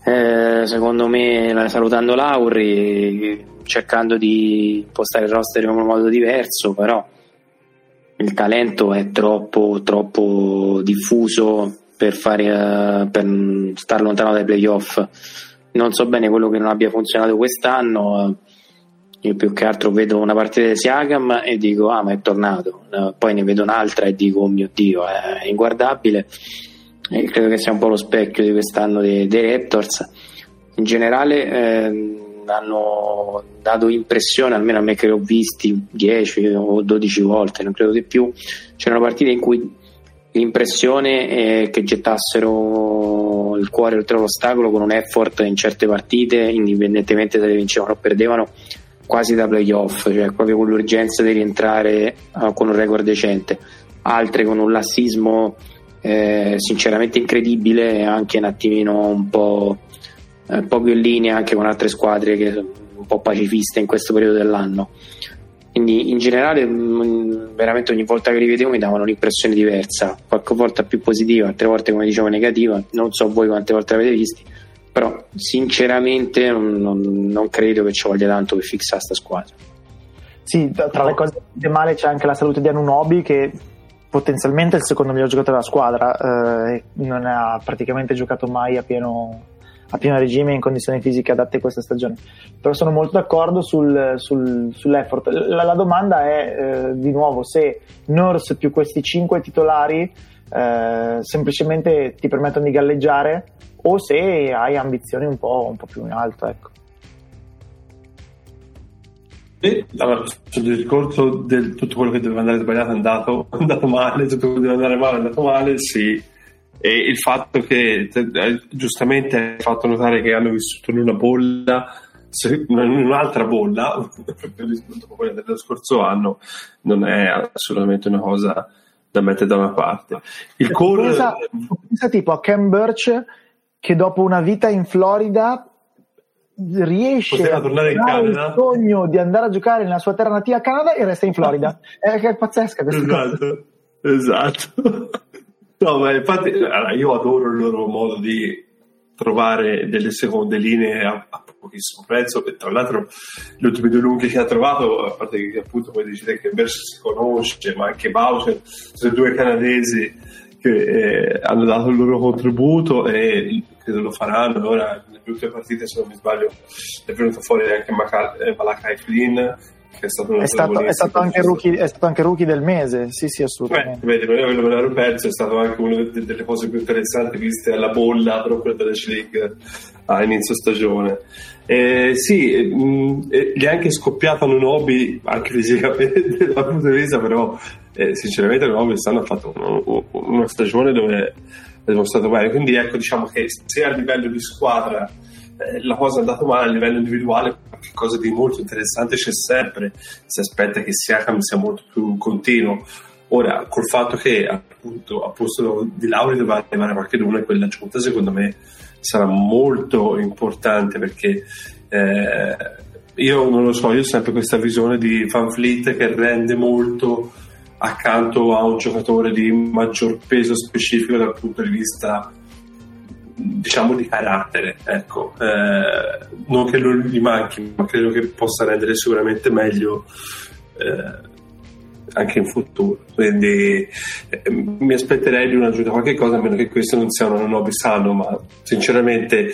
eh, secondo me, salutando Lauri, cercando di impostare il roster in un modo diverso, però il talento è troppo, troppo diffuso per, fare, uh, per star lontano dai playoff non so bene quello che non abbia funzionato quest'anno. Io più che altro vedo una partita di Siagam e dico, ah, ma è tornato. Poi ne vedo un'altra e dico, oh mio Dio, è inguardabile. E credo che sia un po' lo specchio di quest'anno dei, dei Raptors. In generale eh, hanno dato impressione, almeno a me che li ho visti 10 o 12 volte, non credo di più. C'erano partite in cui l'impressione è che gettassero il cuore oltre l'ostacolo con un effort in certe partite, indipendentemente se le vincevano o perdevano, quasi da playoff, cioè proprio con l'urgenza di rientrare uh, con un record decente. Altre con un lassismo eh, sinceramente incredibile anche un attimino un po', eh, un po' più in linea anche con altre squadre che sono un po' pacifiste in questo periodo dell'anno. Quindi in generale mh, mm, veramente ogni volta che li vedevo mi davano un'impressione diversa, qualche volta più positiva, altre volte come dicevo negativa, non so voi quante volte l'avete visti, però sinceramente non, non, non credo che ci voglia tanto per fissare sta squadra. Sì, tra le cose che male c'è anche la salute di Anunobi che potenzialmente è il secondo miglior giocatore della squadra, eh, non ha praticamente giocato mai a pieno a pieno regime in condizioni fisiche adatte questa stagione. Però sono molto d'accordo sul, sul, sull'effort. La, la, domanda è eh, di nuovo se Nurse più questi cinque titolari eh, semplicemente ti permettono di galleggiare o se hai ambizioni un po', un po più in alto. Ecco. E sul discorso del tutto quello che doveva andare sbagliato è andato, è andato male, tutto quello che doveva andare male è andato male, sì e il fatto che eh, giustamente hai fatto notare che hanno vissuto in una bolla in un'altra bolla dopo quella dello scorso anno non è assolutamente una cosa da mettere da una parte. Il core pensa, pensa tipo a Ken Birch che dopo una vita in Florida riesce a tornare in Canada il sogno di andare a giocare nella sua terra natia a Canada e resta in Florida. È, è pazzesca questa esatto, cosa esatto No, ma infatti allora, io adoro il loro modo di trovare delle seconde linee a, a pochissimo prezzo e tra l'altro le ultime due lunghe che ha trovato a parte che appunto poi decide che Verso si conosce ma anche Bowser sono due canadesi che eh, hanno dato il loro contributo e credo lo faranno. Ora nelle ultime partite se non mi sbaglio è venuto fuori anche Malakai Flynn è stato, è stato, è stato, anche rookie, è stato anche rookie del mese, sì, sì, assolutamente. Beh, vedi, me l'ero perso, è stato anche una delle cose più interessanti viste alla bolla proprio della C-League a inizio stagione. Eh, sì, mh, mm, gli è anche scoppiato un hobby, anche fisicamente dal punto di vista, però eh, sinceramente hobby quest'anno ha fatto uno, una stagione dove è dimostrato bene, quindi ecco diciamo che se a livello di squadra eh, la cosa è andata male a livello individuale, qualcosa di molto interessante c'è sempre, si aspetta che Siakam sia molto più continuo. Ora, col fatto che appunto a posto di Lauri doveva arrivare qualche e quella giunta secondo me sarà molto importante perché eh, io non lo so, io ho sempre questa visione di Van Fleet che rende molto accanto a un giocatore di maggior peso specifico dal punto di vista diciamo di carattere, ecco, eh, non che non gli manchi, ma credo che possa rendere sicuramente meglio eh, anche in futuro. Quindi eh, mi aspetterei di un'aggiunta qualche cosa, a meno che questo non sia un hobby sano, ma sinceramente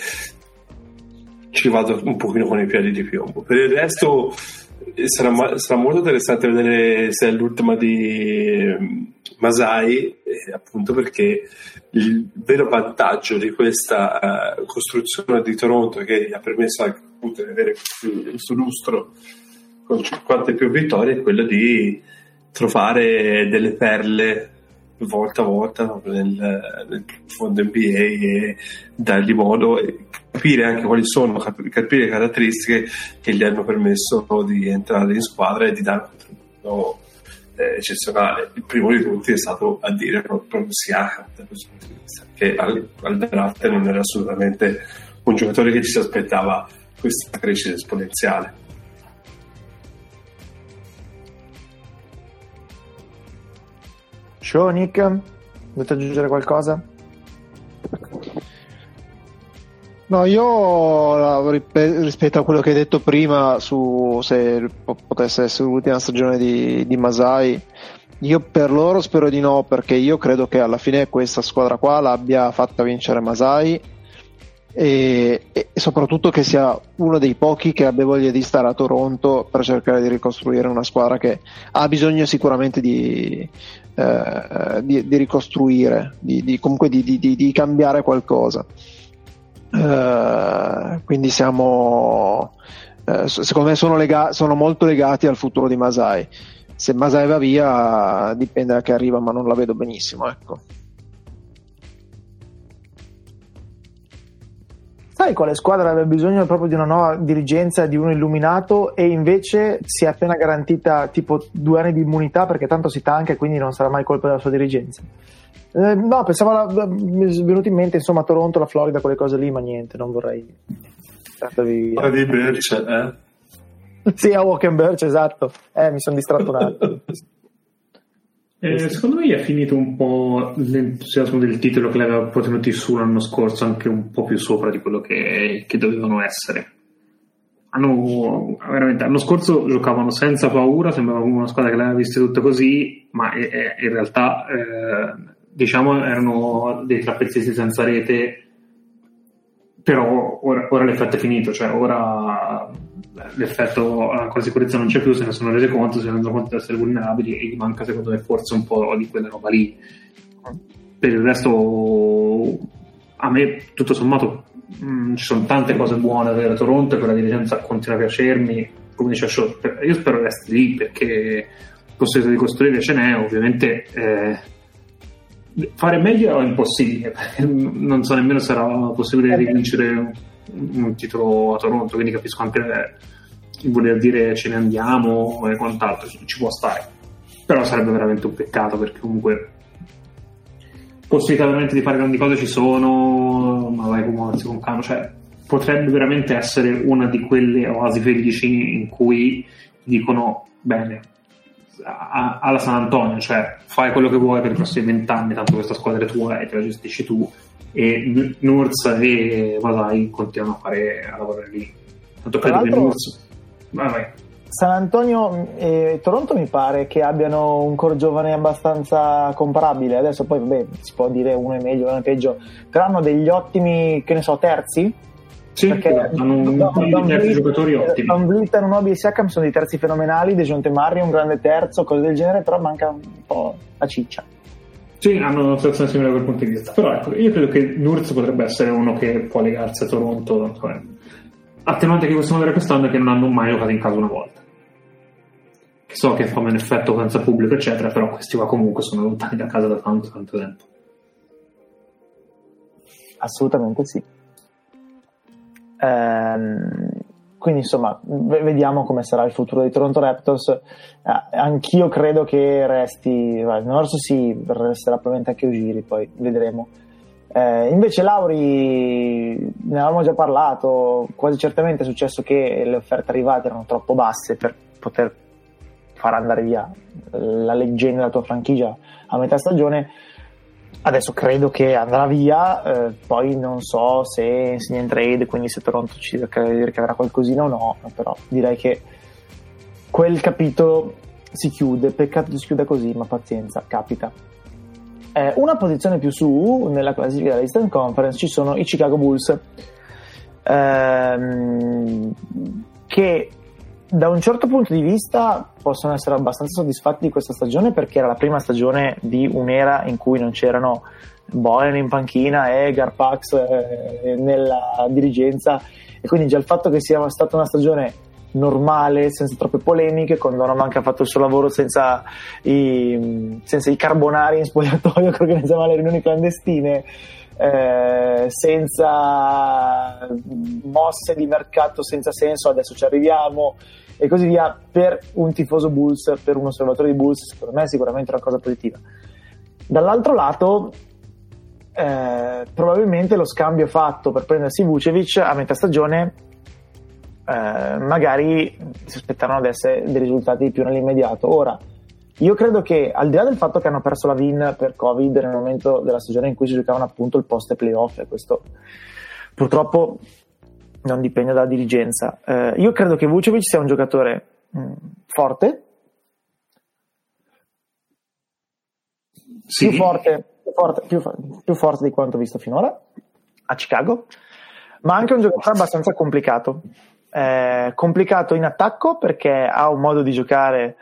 ci vado un pochino con i piedi di piombo. Per il resto sarà, sarà molto interessante vedere se è l'ultima di Masai, eh, appunto perché il vero vantaggio di questa uh, costruzione di Toronto che gli ha permesso anche appunto, di avere questo lustro con 50 più vittorie è quello di trovare delle perle volta a volta nel, nel fondo NBA e dargli modo e capire anche quali sono, capire le caratteristiche che gli hanno permesso di entrare in squadra e di dare un contributo eh, eccezionale. Il primo di tutti è stato a dire proprio Siakam che al, al draft non era assolutamente un giocatore che ci si aspettava questa crescita esponenziale. Ciao Nick, volete aggiungere qualcosa? No, io rispetto a quello che hai detto prima su se potesse essere l'ultima stagione di, di, Masai, io per loro spero di no, perché io credo che alla fine questa squadra qua l'abbia fatta vincere Masai e, e, soprattutto che sia uno dei pochi che abbia voglia di stare a Toronto per cercare di ricostruire una squadra che ha bisogno sicuramente di, eh, di, di ricostruire, di, di comunque di, cambiare qualcosa. Uh, quindi siamo uh, secondo me sono, lega- sono, molto legati al futuro di Masai se Masai va via dipende da che arriva ma non la vedo benissimo ecco Sai quale squadra aveva bisogno proprio di una nuova dirigenza, di uno illuminato e invece si è appena garantita tipo due anni di immunità perché tanto si tanca e quindi non sarà mai colpa della sua dirigenza? Eh, no, pensavo, mi è venuto in mente insomma Toronto, la Florida, quelle cose lì, ma niente, non vorrei. Parla di Birch, eh? sì, a Walk and Birch, esatto. Eh, mi sono distratto un attimo. Eh, secondo me è finito un po' l'entusiasmo del titolo che l'aveva poi tenuti su l'anno scorso, anche un po' più sopra di quello che, che dovevano essere. Hanno, l'anno scorso giocavano senza paura, sembrava una squadra che le aveva viste tutte così, ma è, è, in realtà eh, diciamo erano dei trappezzisti senza rete, però ora, ora l'effetto è finito, cioè ora l'effetto con la sicurezza non c'è più, se ne sono resi conto, si rendono conto di essere vulnerabili e gli manca secondo me forse un po' di quella roba lì. Per il resto, a me tutto sommato mh, mm, ci sono tante cose buone da Toronto e quella dirigenza continua a piacermi. Come dice Shaw, io spero resti lì perché possibilità di costruire ce n'è, ovviamente. Eh, fare meglio è impossibile, non so nemmeno se sarà possibile rivincere un, titolo a Toronto, quindi capisco anche voler dire ce ne andiamo e quant'altro, ci può stare. Però sarebbe veramente un peccato perché comunque possibilità di fare grandi cose ci sono, ma vai come con calma, cioè potrebbe veramente essere una di quelle oasi felici in cui dicono bene alla San Antonio, cioè fai quello che vuoi per i prossimi vent'anni, tanto questa squadra è tua e te la gestisci tu e Nurz e Vasai continuano a fare a lavorare lì. Tanto credo che Nurz Vai, vai. San Antonio e Toronto mi pare che abbiano un core giovane abbastanza comparabile. Adesso poi vabbè, si può dire uno è meglio, uno è peggio, però hanno degli ottimi, che ne so, terzi. Sì, perché hanno un Don, terzi giocatori ottimi. Don Vlitter, Nobi e Siakam sono dei terzi fenomenali, De Jonte Marri un grande terzo, cose del genere, però manca un po' la ciccia. Sì, hanno una situazione simile da quel punto di vista. Però ecco, io credo che Nurz potrebbe essere uno che può legarsi a Toronto. Attenuante che possiamo avere quest'anno è che non hanno mai giocato in casa una volta. So che fa un effetto senza pubblico, eccetera, però questi qua comunque sono lontani da casa da tanto, tanto tempo. Assolutamente sì. Ehm, quindi insomma, vediamo come sarà il futuro dei Toronto Raptors. Eh, anch'io credo che resti, Norso sì, resterà probabilmente anche Ugiri, poi vedremo. Eh, invece Lauri, ne avevamo già parlato, quasi certamente è successo che le offerte arrivate erano troppo basse per poter far andare via la leggenda della tua franchigia a metà stagione. Adesso credo che andrà via, eh, poi non so se insegna in trade, quindi se Toronto ci ricaverà qualcosina o no, però direi che quel capitolo si chiude, peccato si chiuda così, ma pazienza, capita. Eh, una posizione più su nella classifica dell'Eastern Conference ci sono i Chicago Bulls ehm, che da un certo punto di vista possono essere abbastanza soddisfatti di questa stagione perché era la prima stagione di un'era in cui non c'erano Boyan in panchina e Garpax eh, nella dirigenza. E quindi già il fatto che sia stata una stagione normale, senza troppe polemiche, con Donovan che ha fatto il suo lavoro senza i, senza i carbonari in spogliatoio che organizzava le riunioni clandestine, eh, senza mosse di mercato senza senso, adesso ci arriviamo e così via, per un tifoso Bulls, per un osservatore di Bulls, secondo me è sicuramente una cosa positiva. Dall'altro lato, eh, probabilmente lo scambio fatto per prendersi Vucevic a metà stagione eh, magari si aspettavano adesso dei risultati più nell'immediato. Ora, io credo che al di là del fatto che hanno perso la VIN per Covid nel momento della stagione in cui si giocavano appunto il post playoff, e questo purtroppo non dipende dalla dirigenza, eh, io credo che Vucevic sia un giocatore mh, mm, forte, sì. più, forte, più, forte, più, più forte di quanto visto finora a Chicago ma anche un giocatore abbastanza complicato. Eh, complicato in attacco perché ha un modo di giocare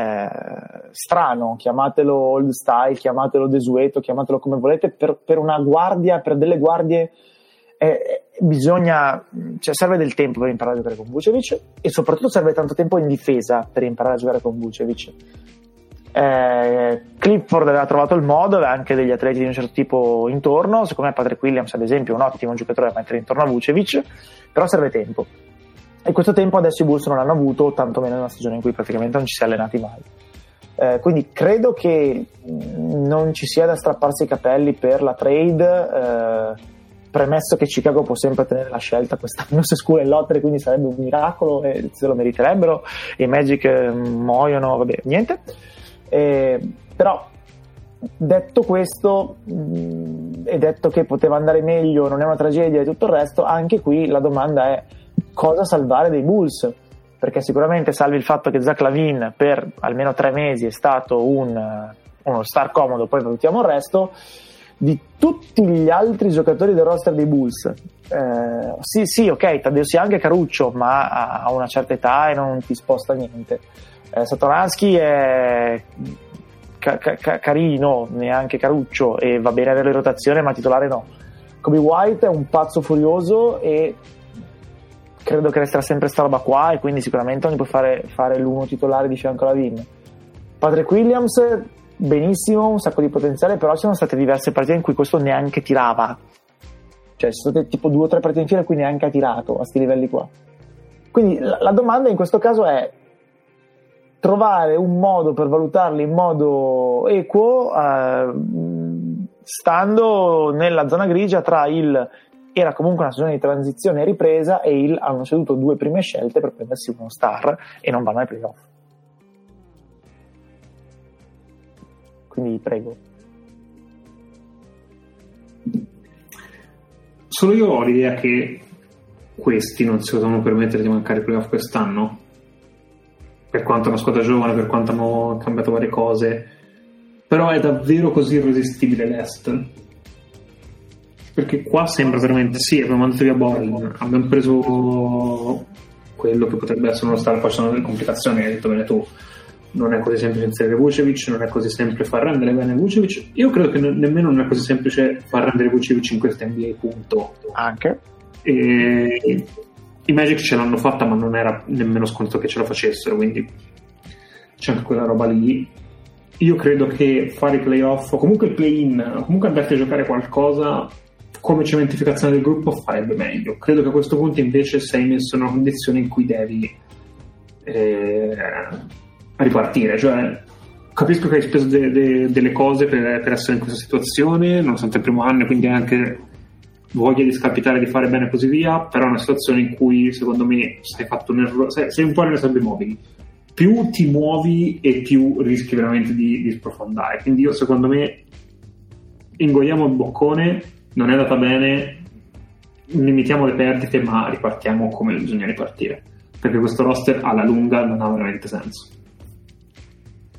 eh, strano, chiamatelo old style, chiamatelo desueto, chiamatelo come volete, per, per una guardia, per delle guardie eh, bisogna, cioè serve del tempo per imparare a giocare con Vucevic e soprattutto serve tanto tempo in difesa per imparare a giocare con Vucevic. Eh, Clifford aveva trovato il modo, aveva anche degli atleti di un certo tipo intorno. Secondo me, Patrick Williams, ad esempio, è un ottimo giocatore da mettere intorno a Vucevic, però serve tempo. E questo tempo adesso i Bulls non l'hanno avuto, tantomeno in una stagione in cui praticamente non ci si è allenati mai. Eh, quindi credo che non ci sia da strapparsi i capelli per la trade. Eh, premesso che Chicago può sempre tenere la scelta quest'anno se School e lottery quindi sarebbe un miracolo e se lo meriterebbero i Magic eh, muoiono vabbè niente eh, però detto questo mh, e detto che poteva andare meglio non è una tragedia e tutto il resto anche qui la domanda è cosa salvare dei Bulls perché sicuramente salvi il fatto che Zach Lavin per almeno tre mesi è stato un, uno star comodo poi valutiamo il resto di tutti gli altri giocatori del roster dei Bulls. Eh, sì, sì, ok, Tadeo sia anche Caruccio, ma a una certa età e non ti sposta niente. Eh, Satoransky è ca- ca- carino, neanche Caruccio, e va bene avere in rotazione, ma titolare no. Kobe White è un pazzo furioso e credo che resterà sempre sta roba qua e quindi sicuramente non gli puoi fare, fare l'uno titolare di fianco alla Vin. Patrick Williams benissimo, un sacco di potenziale, però ci sono state diverse partite in cui questo neanche tirava. Cioè, ci sono state tipo due o tre partite in fila in cui neanche ha tirato a questi livelli qua. Quindi la, la domanda in questo caso è trovare un modo per valutarli in modo equo, eh, stando nella zona grigia tra il era comunque una stagione di transizione ripresa e il hanno ceduto due prime scelte per prendersi uno star e non vanno ai playoff. quindi prego. Solo io ho l'idea che questi non si possono permettere di mancare i playoff quest'anno, per quanto è una squadra giovane, per quanto hanno cambiato varie cose, però è davvero così irresistibile l'Est. Perché qua sembra veramente, sì, abbiamo mandato via Borin, abbiamo preso quello che potrebbe essere uno star, poi sono delle complicazioni, hai detto bene tu, non è così semplice inserire Vucevic, non è così semplice far rendere bene Vucevic. Io credo che n- nemmeno non è così semplice far rendere Vucevic in questa NBA, punto. Anche. E I Magic ce l'hanno fatta, ma non era nemmeno scontato che ce la facessero, quindi c'è anche quella roba lì. Io credo che fare i playoff, o comunque il play-in, o comunque andarti a giocare qualcosa come cementificazione del gruppo farebbe meglio. Credo che a questo punto invece sei messo in una condizione in cui devi eh, ripartire. Cioè, capisco che hai speso de- de- delle cose per, per, essere in questa situazione, nonostante il primo anno, quindi anche voglia di scapitare, di fare bene e così via, però è una situazione in cui secondo me sei errore, sei, sei un po' nelle sabbie mobili. Più ti muovi e più rischi veramente di, di sprofondare. Quindi io secondo me ingoiamo il boccone, non è andata bene, limitiamo le perdite, ma ripartiamo come bisogna ripartire. Perché questo roster alla lunga non ha veramente senso.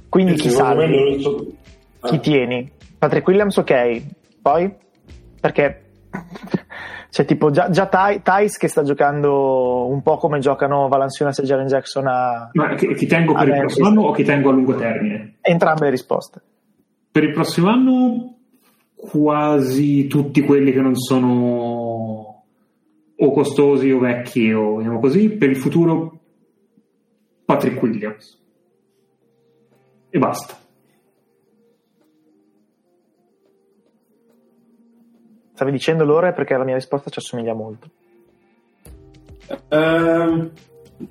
Quindi chi salvi? So... Ah. Chi tieni? Patrick Williams ok, poi? Perché c'è tipo già, già Thais che sta giocando un po' come giocano Valanciunas e Jaren Jackson a... Ma chi, chi tengo per il prossimo anno o chi tengo a lungo termine? Entrambe le risposte. Per il prossimo anno quasi tutti quelli che non sono o costosi o vecchi o diciamo così, per il futuro Patrick Williams e basta. Stavi dicendo l'ora perché la mia risposta ci assomiglia molto. Uh,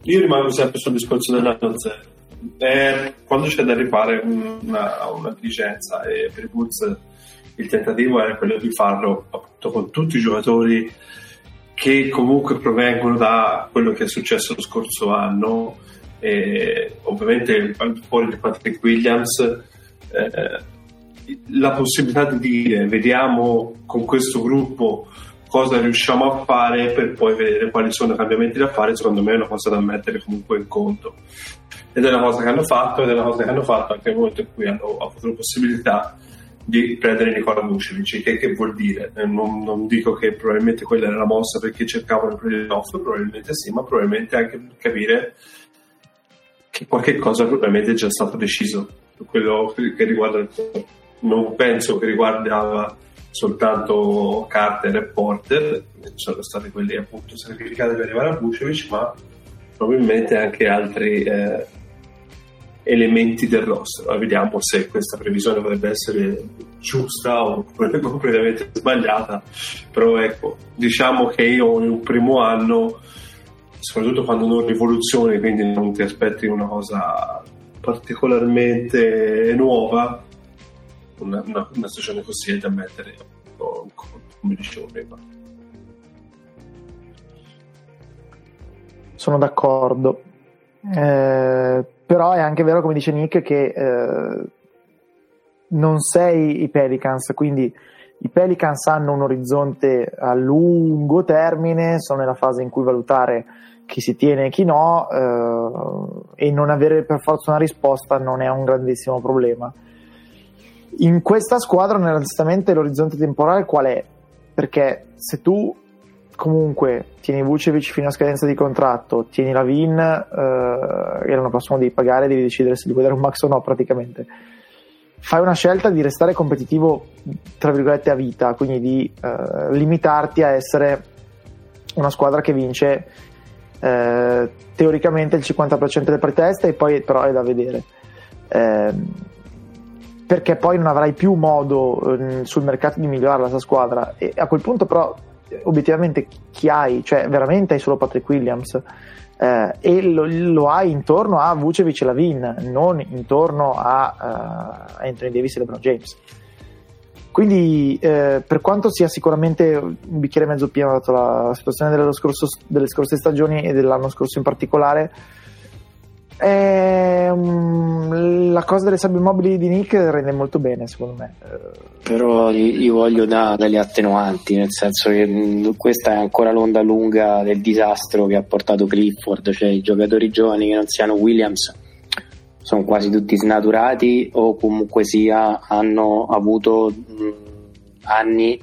io rimango sempre sul discorso dell'anno zero. Eh, quando c'è da rifare una, una diligenza e per i Bulls il tentativo era quello di farlo appunto con tutti i giocatori che comunque provengono da quello che è successo lo scorso anno. E ovviamente fuori di Patrick Williams eh, la possibilità di dire vediamo con questo gruppo cosa riusciamo a fare per poi vedere quali sono i cambiamenti da fare secondo me è una cosa da mettere comunque in conto. Ed è una cosa che hanno fatto ed è una cosa che hanno fatto anche nel momento in cui hanno avuto la possibilità di prendere Nicola Vucevic, che, che vuol dire? Eh, non, non, dico che probabilmente quella era la mossa perché cercavano il playoff, probabilmente sì, ma probabilmente anche per capire che qualche cosa probabilmente è già stato deciso quello che riguarda non penso che riguarda soltanto Carter e Porter sono stati quelli appunto sacrificati per arrivare a Vucevic ma probabilmente anche altri eh, elementi del roster. vediamo se questa previsione potrebbe essere giusta o completamente sbagliata, però ecco, diciamo che io in un primo anno, soprattutto quando non rivoluzione, quindi non ti aspetti una cosa particolarmente nuova, una, una, una stagione così è da mettere come dicevo prima. Sono d'accordo. Eh, però è anche vero, come dice Nick, che eh, non sei i Pelicans, quindi i Pelicans hanno un orizzonte a lungo termine, sono nella fase in cui valutare chi si tiene e chi no, eh, e non avere per forza una risposta non è un grandissimo problema. In questa squadra, onestamente, l'orizzonte temporale qual è? Perché se tu comunque tieni Vucevic fino a scadenza di contratto, tieni la Vin eh, e l'anno prossimo devi pagare, devi decidere se gli vuoi dare un max o no praticamente. Fai una scelta di restare competitivo, tra virgolette, a vita, quindi di eh, limitarti a essere una squadra che vince eh, teoricamente il 50% del pretest e poi però è da vedere. Eh, perché poi non avrai più modo eh, sul mercato di migliorare la tua squadra e a quel punto però obiettivamente chi hai, cioè veramente hai solo Patrick Williams eh, e lo, lo, hai intorno a Vucevic e Lavin, non intorno a uh, Anthony Davis e LeBron James. Quindi, eh, per quanto sia sicuramente un bicchiere mezzo pieno, dato la situazione delle scorse stagioni e dell'anno scorso in particolare, Um, la cosa delle sabbie mobili di Nick rende molto bene, secondo me. Però io voglio da, delle attenuanti, nel senso che mm, questa è ancora l'onda lunga del disastro che ha portato Clifford, cioè i giocatori giovani che non siano Williams sono quasi tutti snaturati o comunque sia hanno avuto mm, anni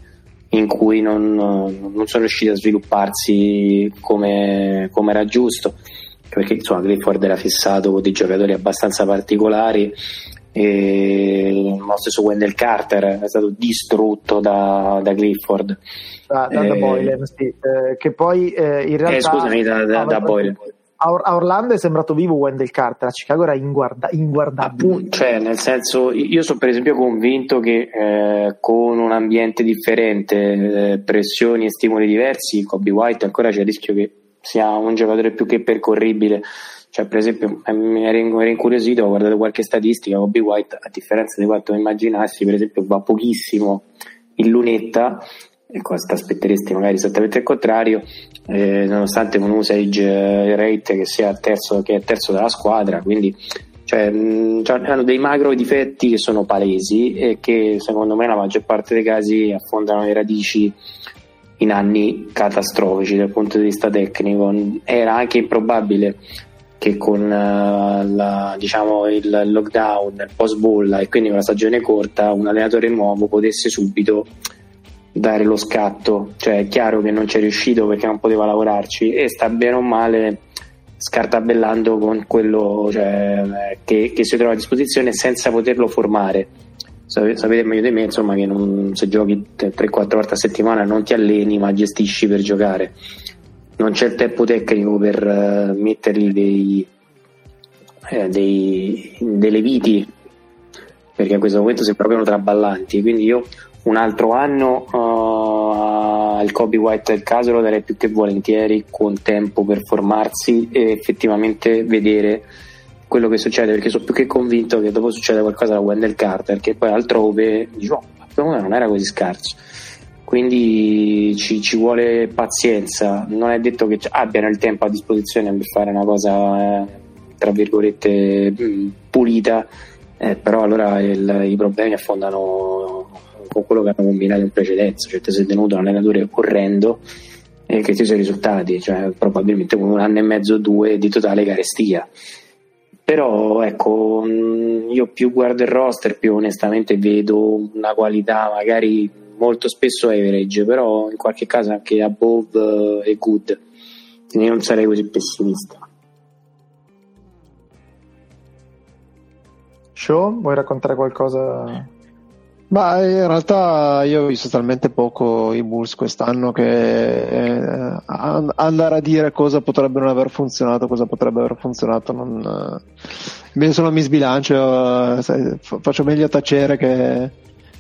in cui non, non, sono riusciti a svilupparsi come, come era giusto perché insomma Clifford era fissato con dei giocatori abbastanza particolari e lo stesso Wendell Carter è stato distrutto da, da Clifford da, da, eh, da Boylan sì. eh, che poi eh, in realtà eh, scusami da, da, da Boylan a, Orlando è sembrato vivo Wendell Carter, a Chicago era inguarda- inguardabile. Cioè, nel senso, io sono per esempio convinto che eh, con un ambiente differente, eh, pressioni e stimoli diversi, Kobe White ancora c'è il rischio che sia un giocatore più che percorribile. Cioè, per esempio, mi ero incuriosito, ho guardato qualche statistica, Bobby White, a differenza di quanto immaginassi, per esempio, va pochissimo in lunetta, e cosa ti aspetteresti magari esattamente il contrario, eh, nonostante un usage eh, rate che sia terzo, che è terzo della squadra, quindi cioè, mh, cioè, hanno dei macro difetti che sono palesi e che secondo me nella maggior parte dei casi affondano le radici in anni catastrofici dal punto di vista tecnico. Era anche improbabile che con uh, la, diciamo, il lockdown, il post bolla e quindi la stagione corta un allenatore nuovo potesse subito dare lo scatto. Cioè è chiaro che non c'è riuscito perché non poteva lavorarci e sta bene o male scartabellando con quello cioè, che, che si trova a disposizione senza poterlo formare sapete meglio di me insomma che non, se giochi 3-4 volte a settimana non ti alleni ma gestisci per giocare. Non c'è il tempo tecnico per uh, mettergli dei, eh, dei, delle viti perché a questo momento si proprio traballanti. Quindi io un altro anno uh, al Kobe White del caso lo darei più che volentieri con tempo per formarsi e effettivamente vedere quello che succede perché sono più che convinto che dopo succeda qualcosa da Wendell Carter che poi altrove dice oh, ma non era così scarso. Quindi ci, ci, vuole pazienza. Non è detto che abbiano il tempo a disposizione per fare una cosa eh, tra virgolette mm, pulita eh, però allora il, i problemi affondano con quello che hanno combinato in precedenza. Cioè ti sei tenuto un allenatore orrendo e che ti sono risultati cioè probabilmente un anno e mezzo o due di totale carestia però ecco, mm, io più guardo il roster, più onestamente vedo una qualità magari molto spesso average, però in qualche caso anche above e good, quindi non sarei così pessimista. Show, vuoi raccontare qualcosa ma in realtà io ho visto talmente poco i Bulls quest'anno che eh, andare a dire cosa potrebbe non aver funzionato, cosa potrebbe aver funzionato, non, eh, mi sbilancio, eh, faccio meglio tacere che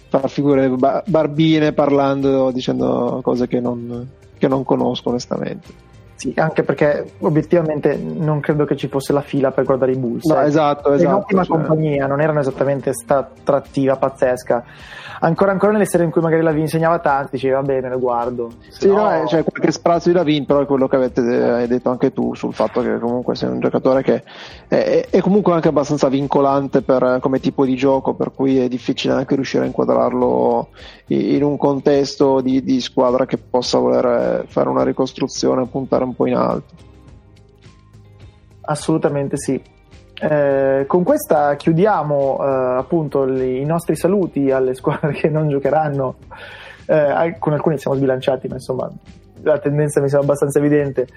far figure barbine parlando, dicendo cose che non, che non conosco onestamente. Sì, anche perché obiettivamente non credo che ci fosse la fila per guardare i Bulls. No, esatto, esatto. È un'ottima cioè... compagnia, non erano esattamente sta attrattiva pazzesca ancora ancora nelle serie in cui magari la V insegnava tanto, dicevi va bene, lo guardo. sì, no... no, eh, c'è qualche sprazzo di Lavin, però è quello che avete hai detto anche tu sul fatto che comunque sei un giocatore che è, è comunque anche abbastanza vincolante per, come tipo di gioco, per cui è difficile anche riuscire a inquadrarlo in un contesto di, di squadra che possa voler fare una ricostruzione e puntare un po' in alto. Assolutamente sì. Eh, con questa chiudiamo eh, appunto li, i nostri saluti alle squadre che non giocheranno. Eh, con alcuni siamo sbilanciati, ma insomma la tendenza mi sembra abbastanza evidente.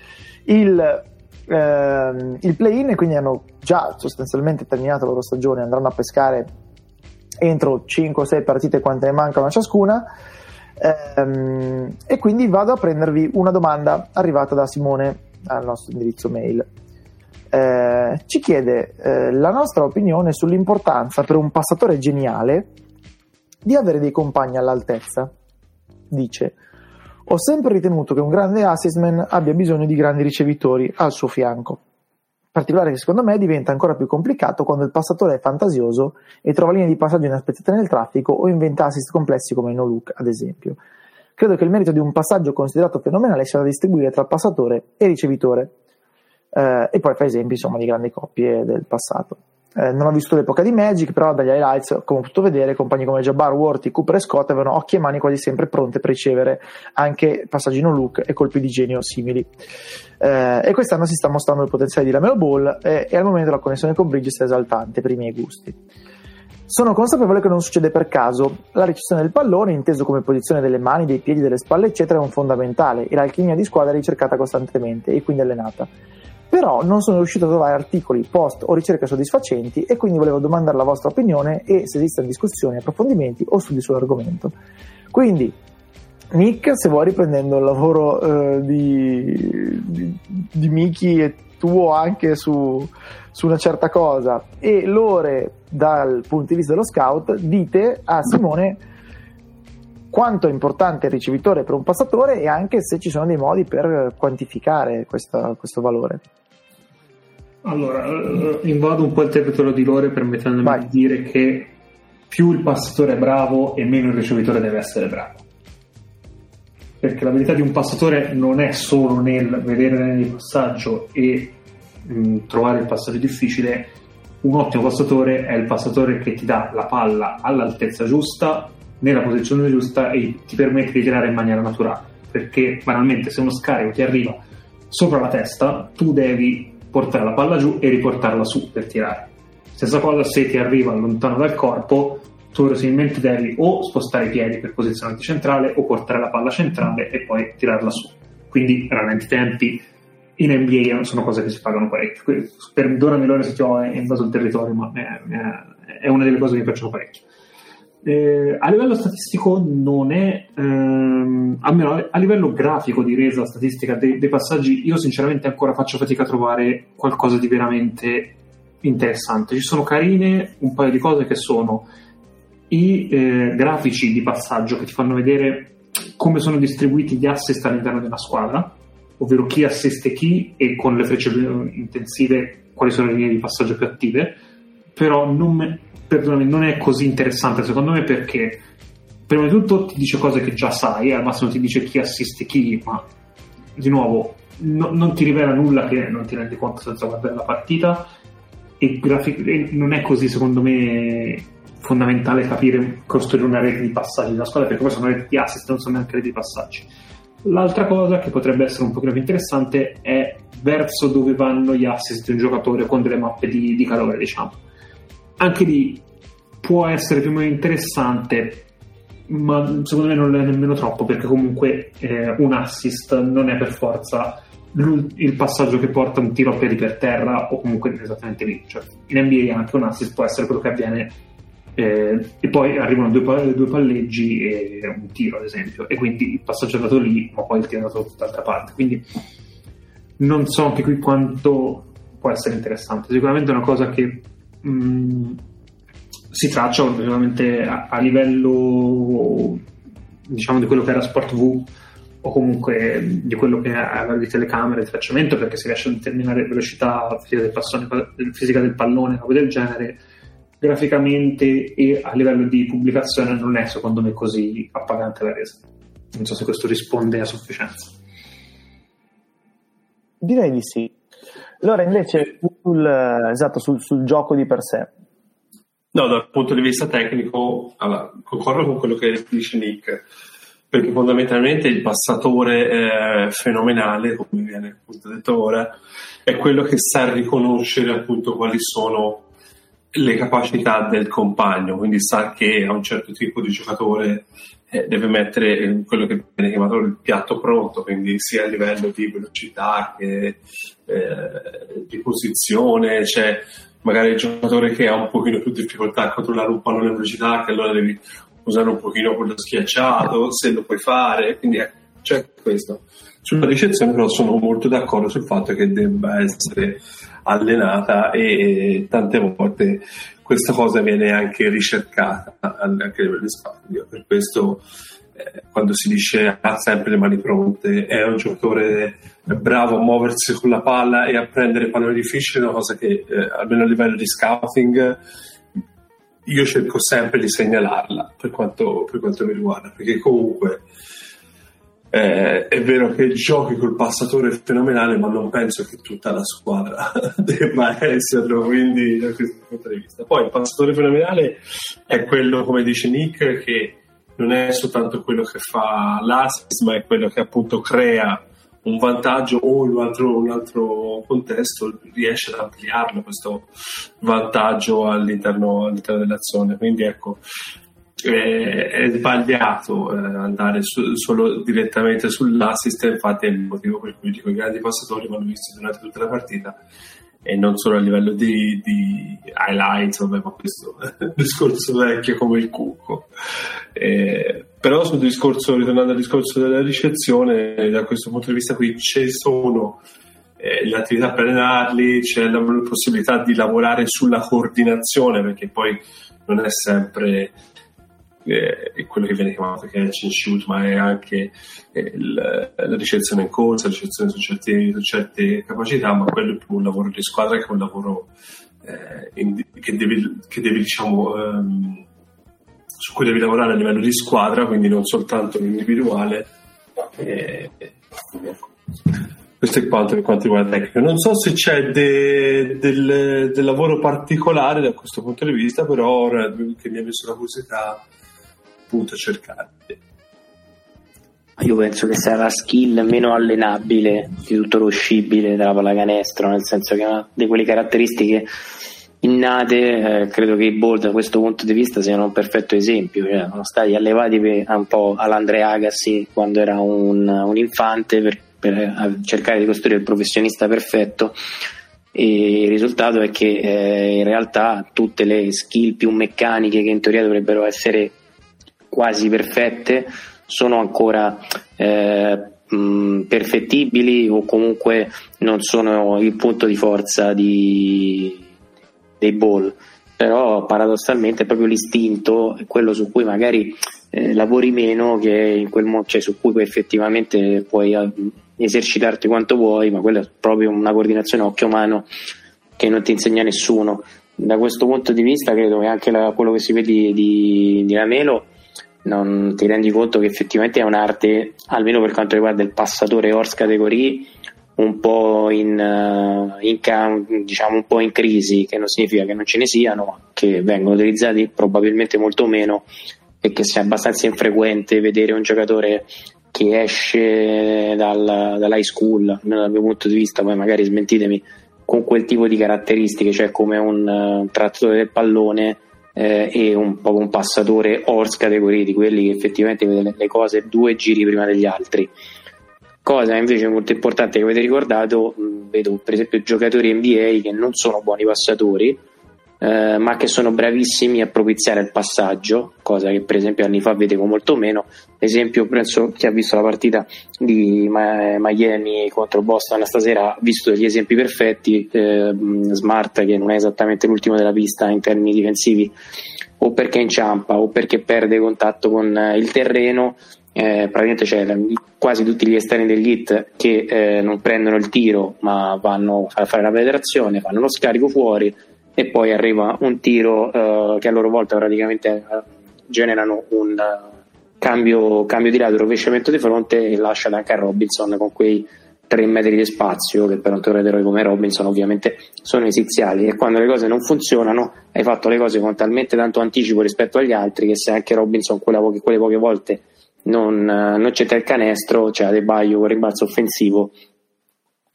Il, ehm, il play-in, quindi hanno già sostanzialmente terminato la loro stagione, andranno a pescare entro 5-6 partite quante ne mancano a ciascuna. Ehm, e quindi vado a prendervi una domanda arrivata da Simone al nostro indirizzo mail eh, ci chiede eh, la nostra opinione sull'importanza per un passatore geniale di avere dei compagni all'altezza. Dice: Ho sempre ritenuto che un grande assistman abbia bisogno di grandi ricevitori al suo fianco. Particolare che secondo me diventa ancora più complicato quando il passatore è fantasioso e trova linee di passaggio inaspettate nel traffico o inventa assist complessi come no look, ad esempio. Credo che il merito di un passaggio considerato fenomenale sia da distribuire tra passatore e ricevitore, eh, e poi fa esempi insomma, di grandi coppie del passato. Eh, non ho visto l'epoca di Magic, però dagli highlights, come ho potuto vedere, compagni come Jabbar, Worthy, Cooper e Scott avevano occhi e mani quasi sempre pronte per ricevere anche passaggi no look e colpi di genio simili. Eh, e quest'anno si sta mostrando il potenziale di Lamelo Ball e, e al momento la connessione con Bridges è esaltante per i miei gusti. Sono consapevole che non succede per caso. La ricezione del pallone, inteso come posizione delle mani, dei piedi, delle spalle, eccetera, è un fondamentale e l'alchimia di squadra è ricercata costantemente e quindi allenata però non sono riuscito a trovare articoli, post o ricerche soddisfacenti e quindi volevo domandare la vostra opinione e se esistono discussioni, approfondimenti o studi sull'argomento. Quindi, Nick, se vuoi riprendendo il lavoro eh, di, di, di Miki e tuo anche su, su, una certa cosa e Lore dal punto di vista dello scout, dite a Simone quanto è importante il ricevitore per un passatore e anche se ci sono dei modi per quantificare questa, questo valore. Allora, eh, invado un po' il territorio di Lore permettendomi Vai. di dire che più il passatore è bravo e meno il ricevitore deve essere bravo. Perché l'abilità di un passatore non è solo nel vedere nel passaggio e mh, mm, trovare il passaggio difficile. Un ottimo passatore è il passatore che ti dà la palla all'altezza giusta, nella posizione giusta e ti permette di tirare in maniera naturale. Perché banalmente se uno scarico ti arriva sopra la testa, tu devi portare la palla giù e riportarla su per tirare. Stessa cosa se ti arriva lontano dal corpo, tu verosimilmente devi o spostare i piedi per posizionarti centrale o portare la palla centrale e poi tirarla su. Quindi rallenti tempi in NBA sono cose che si pagano parecchio. Perdonami Lore se ti ho invaso il territorio, ma è una delle cose che mi piacciono parecchio. Eh, a livello statistico non è, ehm, almeno a livello grafico di resa statistica dei, dei, passaggi, io sinceramente ancora faccio fatica a trovare qualcosa di veramente interessante. Ci sono carine un paio di cose che sono i eh, grafici di passaggio che ti fanno vedere come sono distribuiti gli assist all'interno della squadra, ovvero chi assiste chi e con le frecce più intensive quali sono le linee di passaggio più attive, però non, me, perdonami, non è così interessante secondo me perché prima di tutto ti dice cose che già sai, al massimo ti dice chi assiste chi, ma di nuovo no, non ti rivela nulla che non ti rendi conto senza guardare la partita e, grafic- e non è così secondo me fondamentale capire costruire una rete di passaggi della squadra perché poi sono reti di assist non sono neanche reti di passaggi l'altra cosa che potrebbe essere un pochino più interessante è verso dove vanno gli assist di un giocatore con delle mappe di, di calore, diciamo. Anche lì può essere più o meno interessante, ma secondo me non è nemmeno troppo, perché comunque eh, un assist non è per forza il passaggio che porta un tiro a piedi per terra o comunque esattamente lì. Cioè, in NBA anche un assist può essere quello che avviene eh, e poi arrivano due, due, palleggi e un tiro ad esempio e quindi il passaggio è andato lì ma poi il tiro è andato da tutt'altra parte quindi non so anche qui quanto può essere interessante sicuramente è una cosa che mm, si traccia ovviamente a, a, livello diciamo di quello che era Sport V o comunque di quello che aveva di telecamere, di tracciamento perché si riesce a determinare velocità fisica del, passone, fisica del pallone, roba del genere graficamente e a livello di pubblicazione non è secondo me così appagante la resa. Non so se questo risponde a sufficienza. Direi di sì. Allora invece sul, esatto, sul, sul gioco di per sé. No, dal punto di vista tecnico, allora, concordo con quello che dice Nick, perché fondamentalmente il passatore eh, fenomenale, come viene appunto detto ora, è quello che sa riconoscere appunto quali sono le capacità del compagno, quindi sa che a un certo tipo di giocatore eh, deve mettere quello che viene chiamato il piatto pronto, quindi sia a livello di velocità che eh, di posizione, c'è magari il giocatore che ha un pochino più difficoltà a controllare un pallone a velocità, che allora devi usare un pochino quello schiacciato, se lo puoi fare, quindi ecco, c'è questo. Sulla ricezione però sono molto d'accordo sul fatto che debba essere allenata e tante volte questa cosa viene anche ricercata anche a livello di spazio. Per questo eh, quando si dice ha sempre le mani pronte, è un giocatore bravo a muoversi con la palla e a prendere palloni difficili, è una cosa che eh, almeno a livello di scouting io cerco sempre di segnalarla per quanto, per quanto mi riguarda, perché comunque eh, è vero che giochi col passatore fenomenale, ma non penso che tutta la squadra debba esserlo, quindi da questo punto di vista. Poi il passatore fenomenale è quello, come dice Nick, che non è soltanto quello che fa l'assist, ma è quello che appunto crea un vantaggio o in un altro, un altro contesto riesce ad ampliarlo questo vantaggio all'interno, all'interno dell'azione. Quindi ecco, è sbagliato eh, andare su, solo direttamente sull'assist, infatti è il motivo per cui dico i grandi passatori vanno visti durante tutta la partita e non solo a livello di, di highlights, vabbè, ma questo discorso vecchio come il cucco. Eh, però sul discorso, ritornando al discorso della ricezione, da questo punto di vista qui ci sono eh, le attività per allenarli, c'è la possibilità di lavorare sulla coordinazione, perché poi non è sempre è quello che viene chiamato catch and shoot, ma è anche eh, la, la ricezione in corsa, la ricezione su, certi, su, certe capacità, ma quello è più un lavoro di squadra che un lavoro eh, in, che devi, che devi diciamo, um, su cui devi lavorare a livello di squadra, quindi non soltanto l'individuale. Eh, questo è quanto per quanto riguarda tecnico. Non so se c'è de, del, del, lavoro particolare da questo punto di vista, però ora che mi ha messo la curiosità appunto cercare. Io penso che sia la skill meno allenabile di tutto lo scibile della pallacanestro, nel senso che ha di quelle caratteristiche innate, eh, credo che i ball da questo punto di vista siano un perfetto esempio, cioè, sono stati allevati per, un po' all'Andrea Agassi quando era un, un infante per, per eh, cercare di costruire il professionista perfetto e il risultato è che eh, in realtà tutte le skill più meccaniche che in teoria dovrebbero essere quasi perfette sono ancora eh, mh, perfettibili o comunque non sono il punto di forza di, dei ball. Però paradossalmente è proprio l'istinto quello su cui magari eh, lavori meno che in quel mo- cioè su cui poi effettivamente puoi uh, esercitarti quanto vuoi ma quella è proprio una coordinazione occhio-mano che non ti insegna nessuno. Da questo punto di vista credo che anche la, quello che si vede di, di, di Lamelo non ti rendi conto che effettivamente è un'arte, almeno per quanto riguarda il passatore horse categorie, un po' in, uh, in, diciamo un po' in crisi, che non significa che non ce ne siano, ma che vengono utilizzati probabilmente molto meno e che sia abbastanza infrequente vedere un giocatore che esce dal, dall'high school, almeno dal mio punto di vista, poi magari smentitemi, con quel tipo di caratteristiche, cioè come un, un trattore del pallone eh, e un po' un passatore horse categoria di quelli che effettivamente vede le cose due giri prima degli altri. Cosa invece molto importante che avete ricordato, vedo per esempio giocatori NBA che non sono buoni passatori, eh, ma che sono bravissimi a propiziare il passaggio, cosa che per esempio anni fa vedevo molto meno. Esempio, penso chi ha visto la partita di Miami contro Boston stasera ha visto degli esempi perfetti. Eh, Smart, che non è esattamente l'ultimo della pista in termini difensivi, o perché inciampa o perché perde contatto con eh, il terreno. Eh, praticamente c'è quasi tutti gli esterni degli hit che eh, non prendono il tiro ma vanno a fare la penetrazione, fanno lo scarico fuori e poi arriva un tiro uh, che a loro volta praticamente uh, generano un uh, cambio, cambio, di lato, rovesciamento di fronte e lascia anche a Robinson con quei 3 metri di spazio che per un tornatore come Robinson ovviamente sono esiziali. E quando le cose non funzionano hai fatto le cose con talmente tanto anticipo rispetto agli altri che se anche Robinson poche, quelle poche volte non, non c'è il canestro c'è Adebayo con rimbalzo offensivo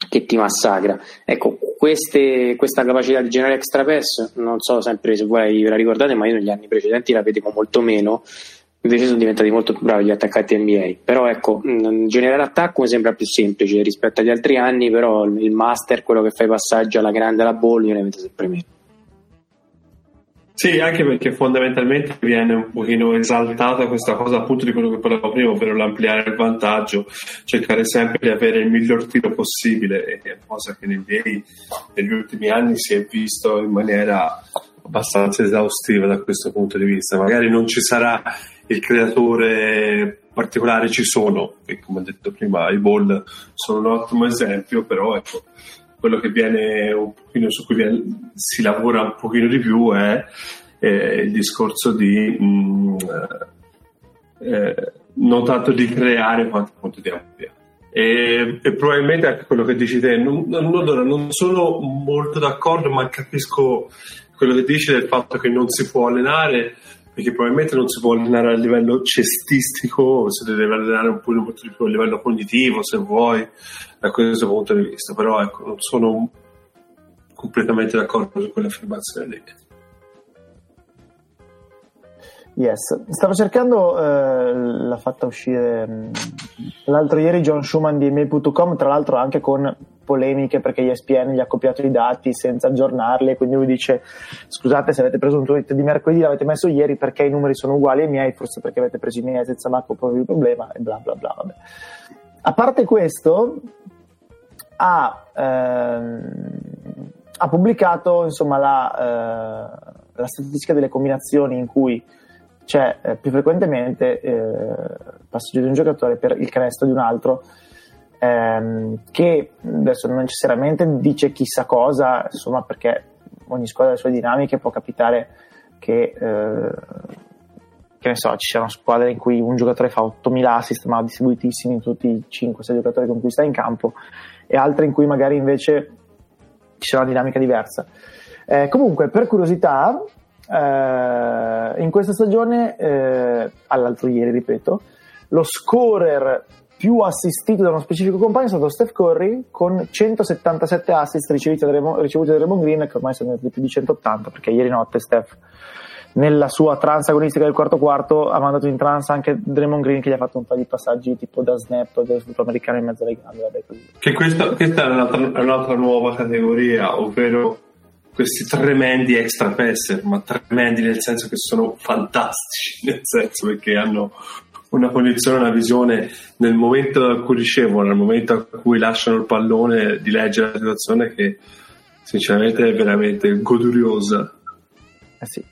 che ti massacra. Ecco, queste, questa capacità di generare extra pass, non so sempre se voi ve la ricordate, ma io negli anni precedenti la vedevo molto meno. Invece sono diventati molto bravi gli attaccanti NBA. Però ecco, generare attacco mi sembra più semplice rispetto agli altri anni, però il master, quello che fa i passaggi alla grande alla bolla, io ne vedo sempre meno. Sì, anche perché fondamentalmente viene un pochino esaltata questa cosa appunto di quello che parlavo prima, ovvero l'ampliare il vantaggio, cercare sempre di avere il miglior tiro possibile, cosa che NBA negli ultimi anni si è visto in maniera abbastanza esaustiva da questo punto di vista. Magari non ci sarà il creatore particolare, ci sono, e come ho detto prima, i ball sono un ottimo esempio, però ecco quello che viene un pochino su cui viene, si lavora un pochino di più è, è il discorso di mh, mm, eh, non tanto di creare quanto appunto di ampliare. E, e, probabilmente anche quello che dici te, non, non, non, sono molto d'accordo, ma capisco quello che dici del fatto che non si può allenare perché probabilmente non si può allenare a livello cestistico, si deve allenare un po' a livello cognitivo, se vuoi, da questo punto di vista. Però ecco, non sono completamente d'accordo su quell'affermazione lì. Yes, stavo cercando, eh, l'ha fatta uscire mh, mm, l'altro ieri John Schumann di email.com, tra l'altro anche con polemiche perché ESPN gli ha copiato i dati senza aggiornarli, quindi lui dice scusate se avete preso un tweet di mercoledì l'avete messo ieri perché i numeri sono uguali ai miei, forse perché avete preso i miei senza Marco proprio il problema e bla bla bla. Vabbè. A parte questo, ha, ehm, ha pubblicato insomma la, eh, la statistica delle combinazioni in cui c'è eh, più frequentemente eh, passaggio di un giocatore per il canestro di un altro ehm, che adesso non necessariamente dice chissà cosa insomma perché ogni squadra ha le sue dinamiche può capitare che eh, che ne so, ci siano squadre in cui un giocatore fa 8000 assist ma distribuitissimi in tutti i 5-6 giocatori con cui sta in campo e altre in cui magari invece ci sia una dinamica diversa. Eh, comunque, per curiosità, eh, in questa stagione, eh, all'altro ieri, ripeto, lo scorer più assistito da uno specifico compagno è stato Steph Curry con 177 assist ricevuti da Raymond Green, che ormai sono di più di 180, perché ieri notte Steph nella sua trans agonistica del quarto quarto ha mandato in trans anche Draymond Green che gli ha fatto un paio di passaggi tipo da snap del football americano in mezzo alle gambe che questa, questa è, un'altra, è, un'altra, nuova categoria ovvero questi tremendi extra passer ma tremendi nel senso che sono fantastici nel senso perché hanno una cognizione, una visione nel momento in cui ricevono, nel momento in cui lasciano il pallone di leggere la situazione che sinceramente è veramente goduriosa. Eh sì.